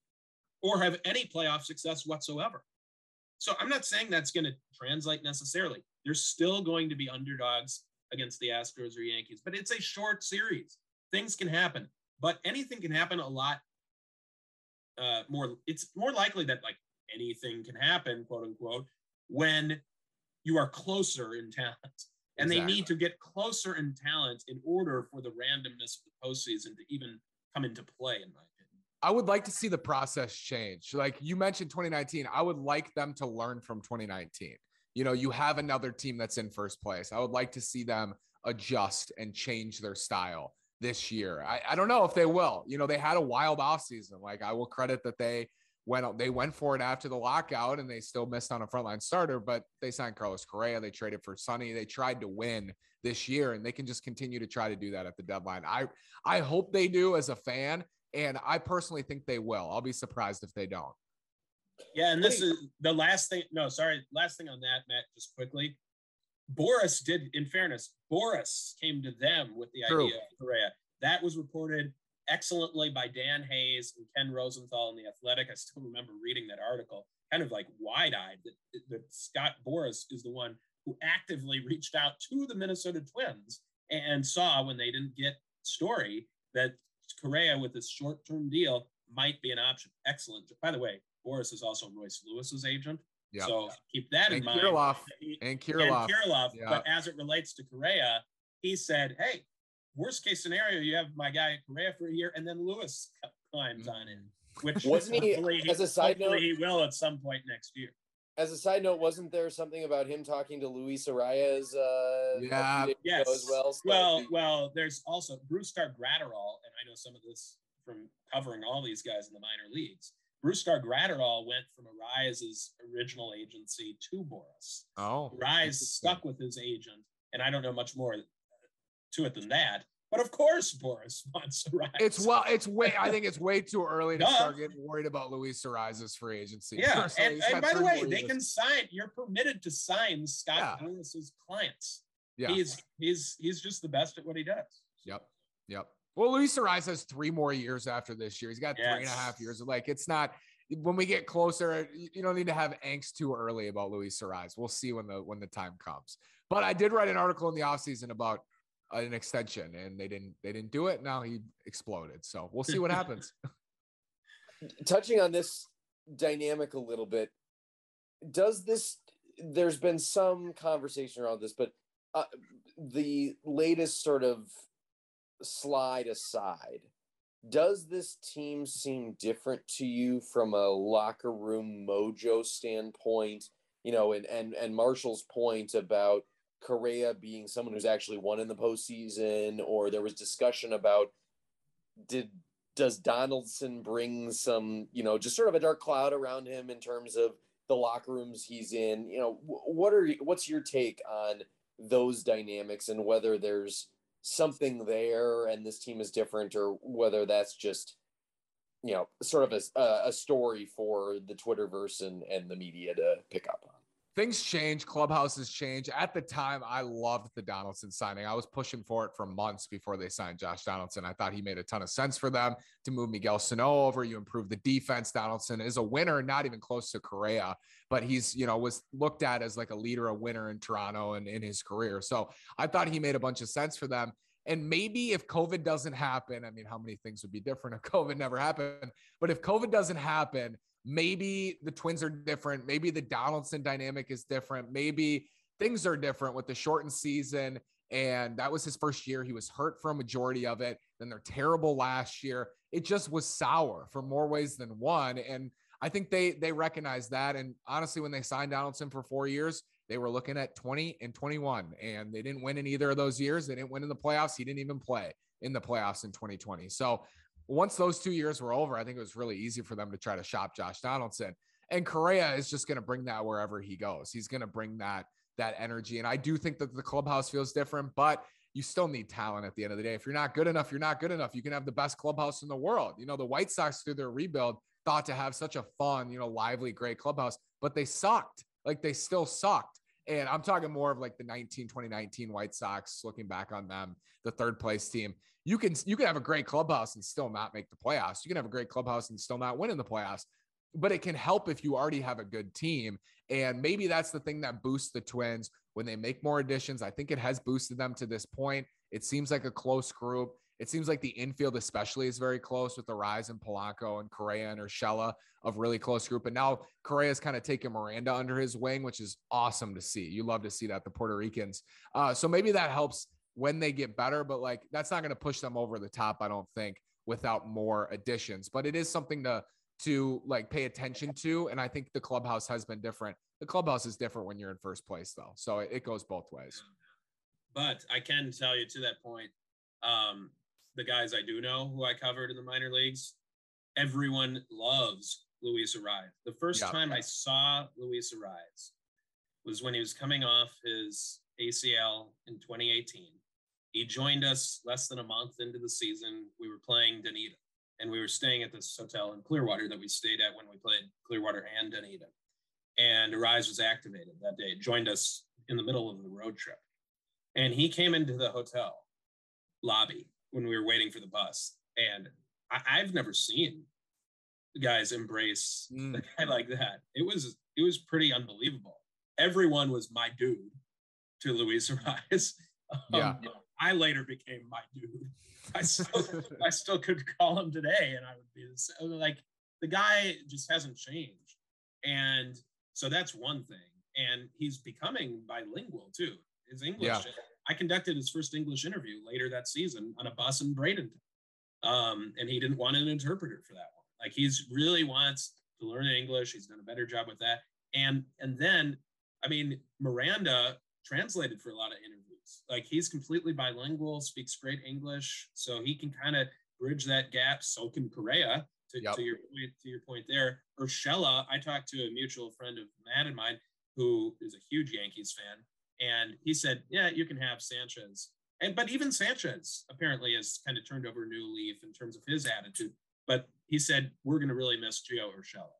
or have any playoff success whatsoever. So I'm not saying that's going to translate necessarily. There's still going to be underdogs against the Astros or Yankees, but it's a short series. Things can happen, but anything can happen a lot uh, more it's more likely that like anything can happen, quote unquote, when you are closer in talent. And exactly. they need to get closer in talent in order for the randomness of the postseason to even come into play, in my opinion. I would like to see the process change. Like you mentioned 2019, I would like them to learn from 2019. You know, you have another team that's in first place. I would like to see them adjust and change their style this year. I, I don't know if they will. You know, they had a wild offseason. Like I will credit that they went they went for it after the lockout and they still missed on a frontline starter, but they signed Carlos Correa. They traded for Sonny. They tried to win this year, and they can just continue to try to do that at the deadline. I I hope they do as a fan, and I personally think they will. I'll be surprised if they don't. Yeah, and this is the last thing. No, sorry, last thing on that, Matt. Just quickly, Boras did. In fairness, Boras came to them with the True. idea of Correa. That was reported excellently by Dan Hayes and Ken Rosenthal in the Athletic. I still remember reading that article, kind of like wide-eyed that, that Scott Boras is the one who actively reached out to the Minnesota Twins and saw when they didn't get Story that Correa with this short-term deal might be an option. Excellent. By the way, Boras is also Royce Lewis's agent. Yeah. So keep that in And mind. Kirilloff. He- And and Kirilloff. Kirilloff, Yeah. but as it relates to Correa, he said, "Hey, worst case scenario, you have my guy at Correa for a year, and then Lewis c- climbs on in." Which Wasn't he- hopefully as a side note- he will at some point next year. As a side note, wasn't there something about him talking to Luis Arraez? Uh, Yeah. Yes. as well. So Well, the- well, there's also Bruce Star Gratterall, and I know some of this from covering all these guys in the minor leagues. Brusdar Graterol went from Arraez's original agency to Boras. Oh, Rise stuck with his agent, and I don't know much more to it than that. But of course, Boras wants to rise. It's well, it's way. I think it's way too early to Duh. start getting worried about Luis Arraez's free agency. yeah. Personally, And, and by the way, they can sign. You're permitted to sign Scott Yeah. Boras's clients. Yeah. He's he's he's just the best at what he does. Yep. Yep. Well, Luis Arraez has three more years after this year. He's got three and a Yes. half years. Like it's not when we get closer, you don't need to have angst too early about Luis Arraez. We'll see when the when the time comes. But I did write an article in the offseason about an extension and they didn't they didn't do it. Now he exploded. So we'll see what happens. touching on this dynamic a little bit does this there's been some conversation around this but uh, the latest sort of slide aside does this team seem different to you from a locker room mojo standpoint you know and and and marshall's point about Correa being someone who's actually won in the postseason or there was discussion about did does Donaldson bring some, you know, just sort of a dark cloud around him in terms of the locker rooms he's in? You know, what are what's your take on those dynamics and whether there's something there and this team is different or whether that's just you know sort of a, a- story for the Twitterverse and, and the media to pick up on. Things change, clubhouses change. At the time, I loved the Donaldson signing. I was pushing for it for months before they signed Josh Donaldson. I thought he made a ton of sense for them to move Miguel Sano over. You improve the defense. Donaldson is a winner, not even close to Correa, but he's, you know, was looked at as like a leader, a winner in Toronto and in his career. So I thought he made a bunch of sense for them. And maybe if COVID doesn't happen, I mean, how many things would be different if COVID never happened? But if COVID doesn't happen, maybe the twins are different. Maybe the Donaldson dynamic is different. Maybe things are different with the shortened season. And that was his first year. He was hurt for a majority of it. Then they're terrible last year. It just was sour for more ways than one. And I think they they recognize that. And honestly, when they signed Donaldson for four years, they were looking at 20 and 21, and they didn't win in either of those years. They didn't win in the playoffs. He didn't even play in the playoffs in 2020. So once those two years were over, I think it was really easy for them to try to shop Josh Donaldson. And Correa is just going to bring that wherever he goes. He's going to bring that that energy. And I do think that the clubhouse feels different, but you still need talent at the end of the day. If you're not good enough, you're not good enough. You can have the best clubhouse in the world. You know, the White Sox through their rebuild thought to have such a fun, you know, lively, great clubhouse, but they sucked. Like they still sucked. And I'm talking more of like the 19, 2019 White Sox, looking back on them, the third place team. You can you can have a great clubhouse and still not make the playoffs. You can have a great clubhouse and still not win in the playoffs. But it can help if you already have a good team. And maybe that's the thing that boosts the twins when they make more additions. I think it has boosted them to this point. It seems like a close group. It seems like the infield, especially, is very close with the rise in Polanco and Correa and Urshela of really close group. And now Correa's kind of taken Miranda under his wing, which is awesome to see. You love to see that, the Puerto Ricans. Uh, so maybe that helps when they get better, but like that's not going to push them over the top, I don't think, without more additions. But it is something to to like pay attention to. And I think the clubhouse has been different. The clubhouse is different when you're in first place, though. So it, it goes both ways. But I can tell you to that point, um, the guys I do know who I covered in the minor leagues, everyone loves Luis Arraez. The first Yeah. time I saw Luis Arraez was when he was coming off his ACL in 2018. He joined us less than a month into the season. We were playing Dunedin, and we were staying at this hotel in Clearwater that we stayed at when we played Clearwater and Dunedin. And Arraez was activated that day, joined us in the middle of the road trip. And he came into the hotel lobby when we were waiting for the bus. And I, I've never seen guys embrace Mm. a guy like that. It was it was pretty unbelievable. Everyone was my dude to Luis Arraez. Yeah. I later became my dude. I still I still could call him today and I would be the same. like the guy just hasn't changed. And so that's one thing. And he's becoming bilingual too. His English. Yeah. I conducted his first English interview later that season on a bus in Bradenton. Um, and he didn't want an interpreter for that one. Like he's really wants to learn English. He's done a better job with that. And and then, I mean, Miranda translated for a lot of interviews. Like he's completely bilingual, speaks great English, so he can kind of bridge that gap. So can Correa. To, Yep. to your point, to your point there, Urshela. I talked to a mutual friend of Matt and mine who is a huge Yankees fan, and he said, "Yeah, you can have Sanchez." And but even Sanchez apparently has kind of turned over a new leaf in terms of his attitude. But he said we're going to really miss Gio Urshela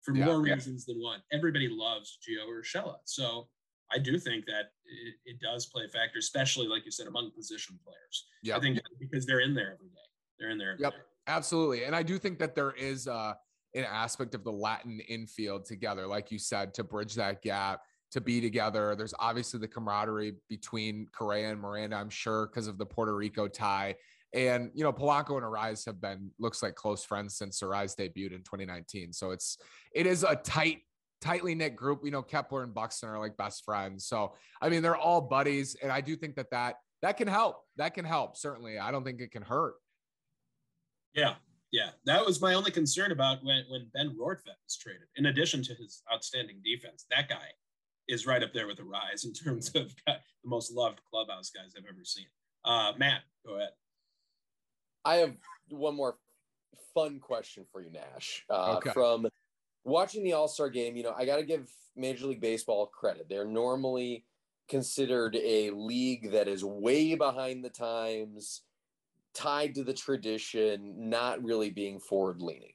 for Yeah. more Yeah. reasons than one. Everybody loves Gio Urshela, so I do think that it, it does play a factor, especially like you said among position players. Yeah. I think because they're in there every day. They're in there. Every Yep. day. Absolutely. And I do think that there is uh, an aspect of the Latin infield together, like you said, to bridge that gap, to be together. There's obviously the camaraderie between Correa and Miranda, I'm sure, because of the Puerto Rico tie. And, you know, Polanco and Arraez have been, looks like close friends since Arraez debuted in 2019. So it's, it is a tight, tightly knit group. You know, Kepler and Buxton are like best friends. So, I mean, they're all buddies. And I do think that that, that can help. That can help. Certainly. I don't think it can hurt. Yeah, yeah. That was my only concern about when, when Ben Rortvedt was traded. In addition to his outstanding defense, that guy is right up there with the rise in terms of the most loved clubhouse guys I've ever seen. Uh, Matt, go ahead. I have one more fun question for you, Nash. Uh, Okay. From watching the All Star game, you know, I got to give Major League Baseball credit. They're normally considered a league that is way behind the times, tied to the tradition, not really being forward leaning.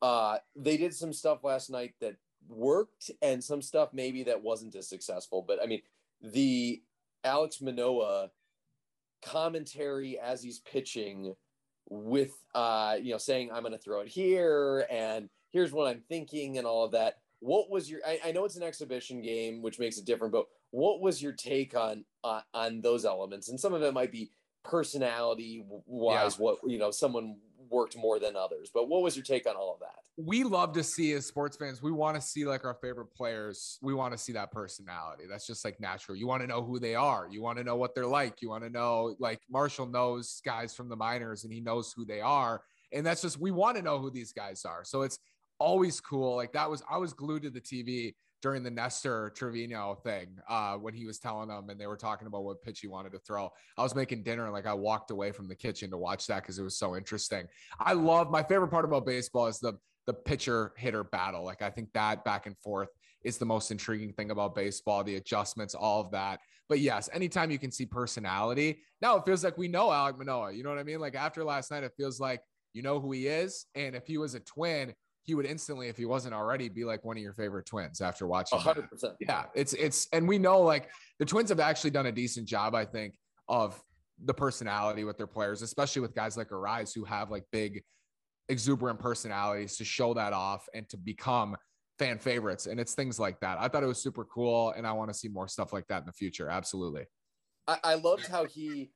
Uh, they did some stuff last night that worked and some stuff maybe that wasn't as successful. But I mean, the Alek Manoah commentary as he's pitching with uh you know saying i'm going to throw it here and here's what i'm thinking and all of that. What was your I, I know it's an exhibition game which makes it different but what was your take on uh, on those elements? And some of it might be personality wise what you know someone worked more than others but what was your take on all of that? We love to see as sports fans we want to see like our favorite players we want to see that personality. That's just like natural. You want to know who they are. You want to know what they're like. You want to know like marshall knows guys from the minors and he knows who they are. And that's just we want to know who these guys are. So it's always cool like that was i was glued to the tv during the Nestor Trevino thing uh, when he was telling them and they were talking about what pitch he wanted to throw. I was making dinner and like I walked away from the kitchen to watch that because it was so interesting. I love my favorite part about baseball is the the pitcher hitter battle. Like I think that back and forth is the most intriguing thing about baseball, the adjustments, all of that. But yes, anytime you can see personality, now it feels like we know Alek Manoah. You know what I mean? Like after last night, it feels like you know who he is. And if he was a twin, he would instantly, if he wasn't already, be like one of your favorite twins after watching. that. 100% Yeah, it's it's and we know like the Twins have actually done a decent job, I think, of the personality with their players, especially with guys like Arraez who have like big, exuberant personalities to show that off and to become fan favorites. And it's things like that. I thought it was super cool, and I want to see more stuff like that in the future. Absolutely. I, I loved how he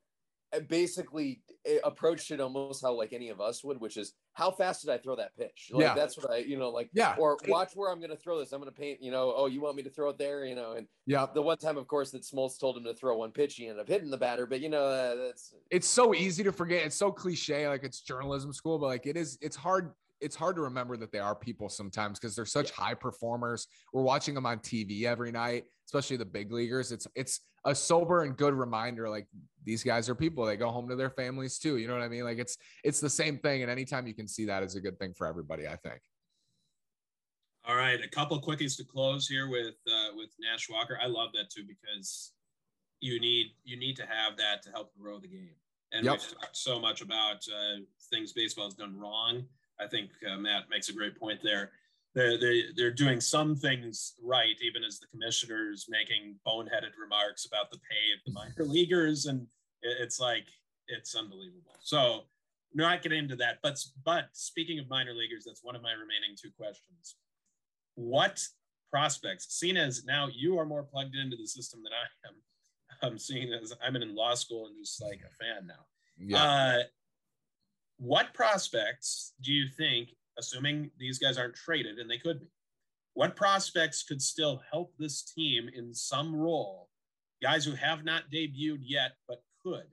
basically uh, approached it almost how like any of us would, which is how fast did I throw that pitch? Like Yeah. that's what I, you know, like Yeah. or watch where I'm going to throw this. I'm going to paint, you know, oh, you want me to throw it there, you know, and Yeah. the one time, of course, that Smoltz told him to throw one pitch, he ended up hitting the batter, but you know, uh, that's it's so easy to forget. It's so cliche, like it's journalism school, but like it is, it's hard. It's hard to remember that they are people sometimes because they're such high performers. We're watching them on TV every night, especially the big leaguers. It's it's a sober and good reminder. Like these guys are people. They go home to their families too. You know what I mean? Like it's it's the same thing. And anytime you can see that is a good thing for everybody. I think. All right, a couple quickies to close here with uh, with Nash Walker. I love that too because you need you need to have that to help grow the game. And Yep. we've talked so much about uh, things baseball has done wrong. I think uh, Matt makes a great point there. They're, they they're doing some things right, even as the commissioners making boneheaded remarks about the pay of the minor leaguers, and it- it's like it's unbelievable. So, not getting into that, but but speaking of minor leaguers, that's one of my remaining two questions. What prospects, seen as now you are more plugged into the system than I am, I'm seeing as I'm in law school and just like a fan now. Yeah. Uh, what prospects do you think, assuming these guys aren't traded, and they could be, what prospects could still help this team in some role? Guys who have not debuted yet, but could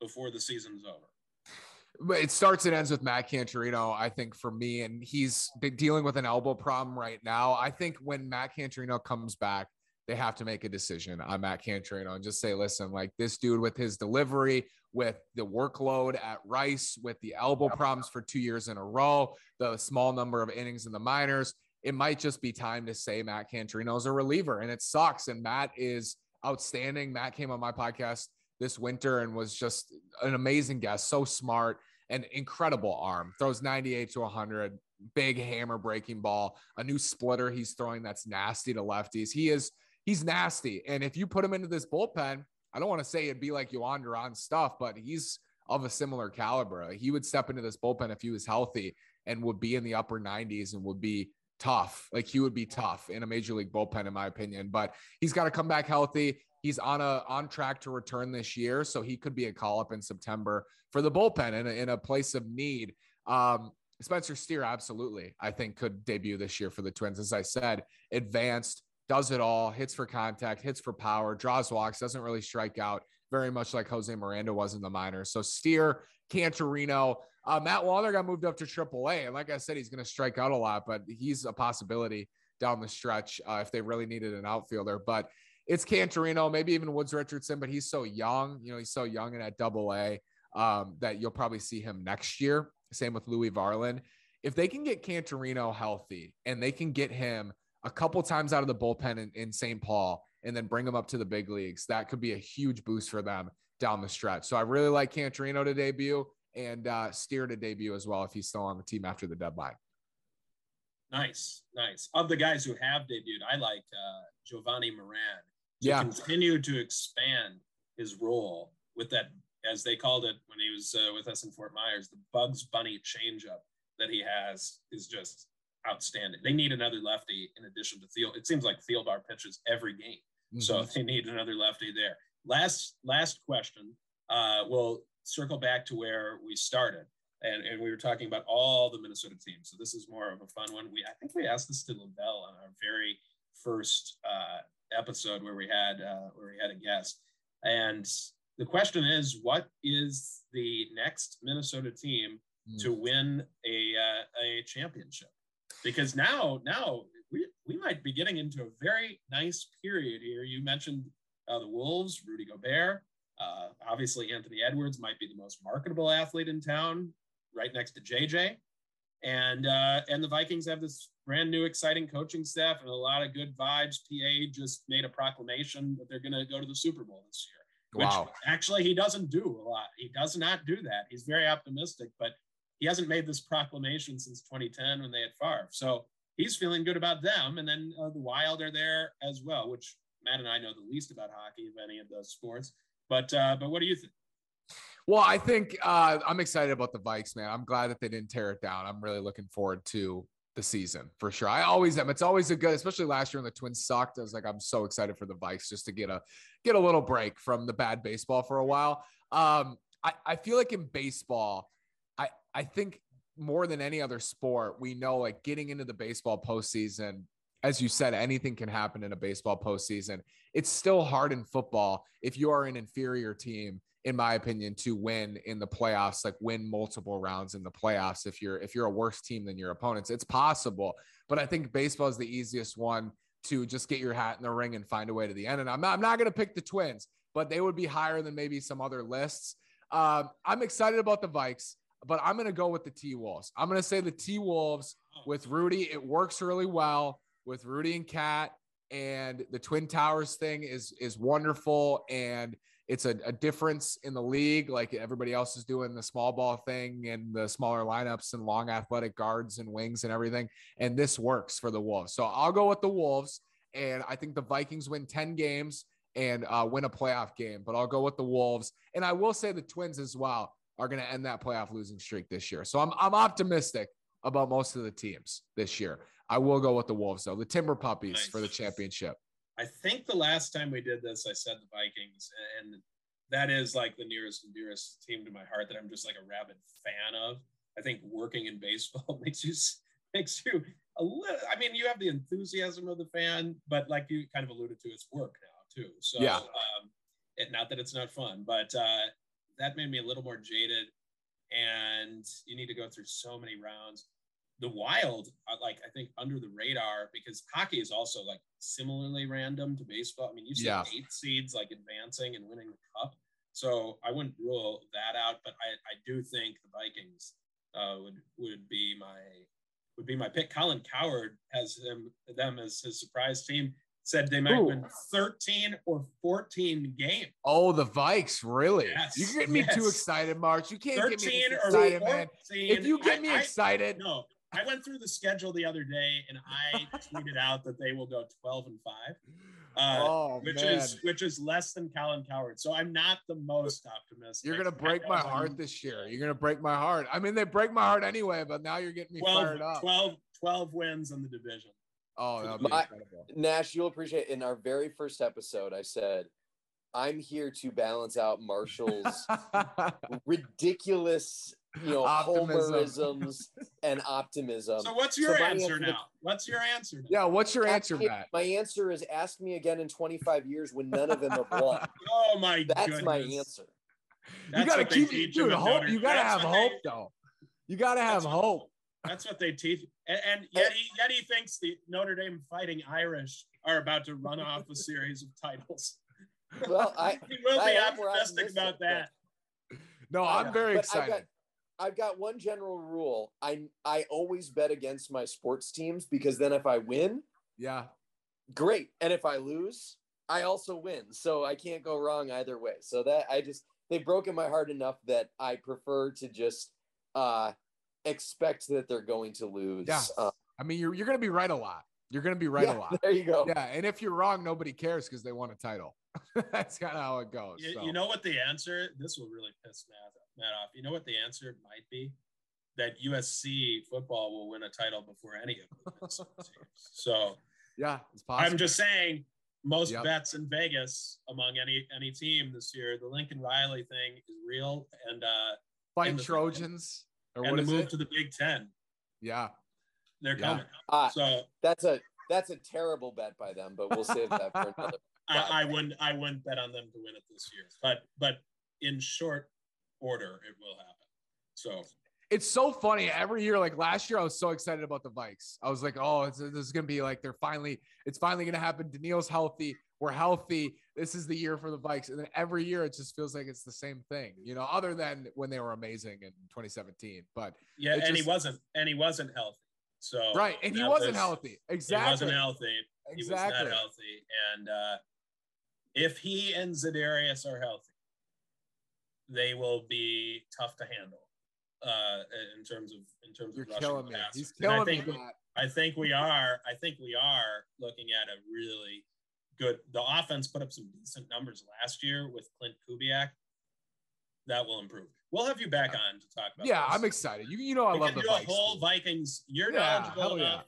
before the season's over. It starts and ends with Matt Canterino, I think, for me. And he's dealing with an elbow problem right now. I think when Matt Canterino comes back, they have to make a decision on Matt Canterino and just say, listen, like this dude with his delivery, with the workload at Rice, with the elbow problems for two years in a row, the small number of innings in the minors, it might just be time to say Matt Canterino is a reliever. And it sucks. And Matt is outstanding. Matt came on my podcast this winter and was just an amazing guest, so smart and incredible arm. Throws 98 to 100, big hammer breaking ball, a new splitter he's throwing that's nasty to lefties. He is he's nasty. And if you put him into this bullpen, I don't want to say it'd be like Jhoan Duran stuff, but he's of a similar caliber. He would step into this bullpen if he was healthy and would be in the upper 90s and would be tough. Like he would be tough in a major league bullpen, in my opinion. But he's got to come back healthy. He's on a on track to return this year, so he could be a call up in September for the bullpen in a, in a place of need. Um, Spencer Steer, absolutely, I think could debut this year for the Twins. As I said, advanced, does it all, hits for contact, hits for power, draws walks, doesn't really strike out, very much like Jose Miranda was in the minors. So Steer, Canterino, uh, Matt Wallner got moved up to AAA, and like I said, he's going to strike out a lot, but he's a possibility down the stretch uh, if they really needed an outfielder. But it's Canterino, maybe even Woods Richardson, but he's so young. You know, he's so young and at double A um, that you'll probably see him next year. Same with Louie Varland. If they can get Canterino healthy and they can get him a couple times out of the bullpen in, in St. Paul and then bring him up to the big leagues, that could be a huge boost for them down the stretch. So I really like Canterino to debut and uh, Steer to debut as well if he's still on the team after the deadline. Nice, nice. Of the guys who have debuted, I like uh, Jovani Moran. To Yeah. continue to expand his role with that, as they called it when he was uh, with us in Fort Myers, the Bugs Bunny changeup that he has is just outstanding. They need another lefty in addition to Thiel. It seems like Thielbar pitches every game. So Mhm. they need another lefty there. Last last question. Uh, we'll circle back to where we started, and, and we were talking about all the Minnesota teams. So this is more of a fun one. We I think we asked this to Lavelle on our very first uh, episode where we had uh, where we had a guest, and the question is, what is the next Minnesota team to win a uh, a championship? Because now now we we might be getting into a very nice period here. You mentioned uh, the Wolves, Rudy Gobert. Uh, obviously, Anthony Edwards might be the most marketable athlete in town, right next to JJ. And uh, and the Vikings have this brand new, exciting coaching staff and a lot of good vibes. PA just made a proclamation that they're going to go to the Super Bowl this year, which Wow. actually he doesn't do a lot. He does not do that. He's very optimistic, but he hasn't made this proclamation since 2010 when they had Favre. So he's feeling good about them. And then uh, the Wild are there as well, which Matt and I know the least about hockey of any of those sports. But uh, but what do you think? Well, I think uh, I'm excited about the Vikes, man. I'm glad that they didn't tear it down. I'm really looking forward to the season for sure. I always am. It's always a good, especially last year when the Twins sucked. I was like, I'm so excited for the Vikes just to get a get a little break from the bad baseball for a while. Um, I, I feel like in baseball, I think more than any other sport, we know like getting into the baseball postseason. As you said, anything can happen in a baseball postseason. It's still hard in football if you are an inferior team in my opinion, to win in the playoffs, like win multiple rounds in the playoffs. If you're if you're a worse team than your opponents, it's possible. But I think baseball is the easiest one to just get your hat in the ring and find a way to the end. And I'm not I'm not going to pick the Twins, but they would be higher than maybe some other lists. Um, I'm excited about the Vikes, but I'm going to go with the T Wolves. I'm going to say the T Wolves with Rudy. It works really well with Rudy and Cat, and the Twin Towers thing is is wonderful, and it's a, a difference in the league. Like everybody else is doing the small ball thing and the smaller lineups and long athletic guards and wings and everything, and this works for the Wolves. So I'll go with the Wolves, and I think the Vikings win ten games and uh, win a playoff game. But I'll go with the Wolves, and I will say the Twins as well are going to end that playoff losing streak this year. So I'm I'm optimistic about most of the teams this year. I will go with the Wolves though, the Timber Puppies Nice. for the championship. I think the last time we did this, I said the Vikings, and that is like the nearest and dearest team to my heart that I'm just like a rabid fan of. I think working in baseball makes you makes you a little. I mean, you have the enthusiasm of the fan, but like you kind of alluded to, it's work now too. So Yeah. um, it, not that it's not fun, but uh, that made me a little more jaded. And you need to go through so many rounds. The Wild, like I think under the radar because hockey is also like similarly random to baseball. I mean, you see Yeah. eight seeds like advancing and winning the cup. So I wouldn't rule that out, but I, I do think the Vikings uh, would would be my would be my pick. Colin Cowherd has them them as his surprise team. Said they might Ooh. win 13 or 14 games. Oh, the Vikes, really? Yes, you get me too excited, March. You can't get me 13 or excited, 14. man. If you get me I- excited, no, I went through the schedule the other day and I tweeted out that they will go 12 and 5. Uh, oh which man, is which is less than Colin Cowherd. So I'm not the most optimistic. you're gonna break my heart this year. You're gonna break my heart. I mean, they break my heart anyway, but now you're getting me 12, fired up. 12, 12 wins in the division. Oh, that'd be My- incredible. Nash, you'll appreciate in our very first episode, I said, I'm here to balance out Marshall's ridiculous, you know, Optimism. homerisms and optimism. So what's your so answer answer- now? What's your answer now? yeah, what's your Ask answer, me- Matt? My answer is ask me again in 25 years when none of them have won. Oh my That's goodness. my answer. you gotta keep, dude. Hope. You gotta that's have what they- hope, though. You gotta have That's what- hope. That's what they teach. And, and yet, he, yet he thinks the Notre Dame Fighting Irish are about to run off a series of titles. Well, I he will I be am more optimistic optimistic, about that. No, I'm very But I've excited. got, I've got one general rule. I I always bet against my sports teams because then if I win, yeah, great, and if I lose, I also win. So I can't go wrong either way. So that I just they've broken my heart enough that I prefer to just uh expect that they're going to lose. Yeah. Uh, I mean, you're you're gonna be right a lot. You're gonna be right yeah, a lot. There you go. Yeah, and if you're wrong, nobody cares because they won a title. That's kind of how it goes. You, so. you know what the answer? This will really piss Matt, Matt off. You know what the answer might be? That USC football will win a title before any of the teams. So yeah, it's possible. I'm just saying, most Yep. bets in Vegas among any any team this year, the Lincoln Riley thing is real, and uh, fighting and the- Trojans or and what the is move it? to the Big Ten, yeah, they're Yeah. coming. Uh, So that's a that's a terrible bet by them, but we'll save that for another. I, I wouldn't I wouldn't bet on them to win it this year, but but in short order, it will happen. So it's so funny every year. Like last year, I was so excited about the Vikes. I was like, oh, this is gonna be like they're finally, it's finally gonna happen. Daniil's healthy. We're healthy. This is the year for the Vikes. And then every year, it just feels like it's the same thing, you know, other than when they were amazing in 2017. But yeah, and he wasn't and he wasn't healthy. So right, and he wasn't was- healthy. He Exactly. wasn't healthy. He was Exactly. not healthy. And uh, if he and Za'Darius are healthy, they will be tough to handle uh, in terms of in terms You're of rushing killing me. He's And I killing me. I think we are. I think we are looking at a really good. The offense put up some decent numbers last year with Klint Kubiak. That will improve. We'll have you back on to talk about. Yeah, this. I'm excited. You, you know, I we love can the do a whole. Vikings. You're Yeah, knowledgeable yeah.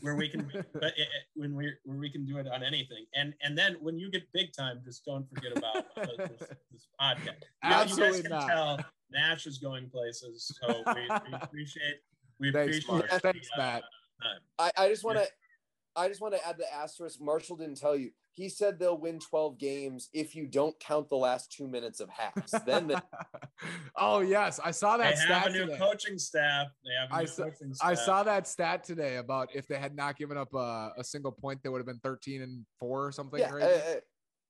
where we can, but it, when we where we can do it on anything. And and then when you get big time, just don't forget about this, this podcast. You know, Absolutely you guys can not. tell Nash is going places, so we, we appreciate we Thanks, appreciate Mark. Thanks, uh, Matt. I, I just want to I just want to add the asterisk. Marshall didn't tell you. He said they'll win 12 games if you don't count the last two minutes of halves. Then the, oh yes, I saw that. They that have stat a new today. coaching staff. They have a I new saw- coaching staff. I saw that stat today about if they had not given up a, a single point, they would have been 13 and four or something. yeah, crazy. uh, uh,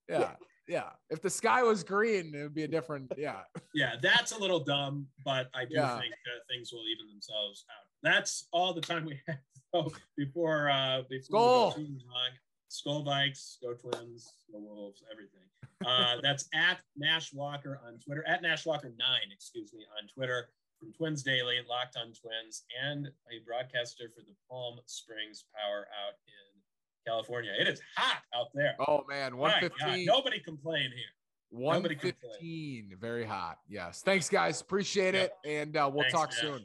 yeah, yeah, If the sky was green, it would be a different. Yeah, Yeah, that's a little dumb, but I do Yeah. think uh, things will even themselves out that's all the time we have. So before uh before Skol. we go too long, Skol Vikes, go Twins, go Wolves, everything. Uh, that's at Nash Walker on Twitter, at Nash Walker nine, excuse me, on Twitter from Twins Daily, Locked on Twins, and a broadcaster for the Palm Springs Power out in California. It is hot out there. Oh man, God, 115. nobody complain here. 115. Very hot. Yes. Thanks, guys. Appreciate Yep. it. And uh, we'll Thanks, talk Nash. soon.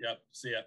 Yep. See ya.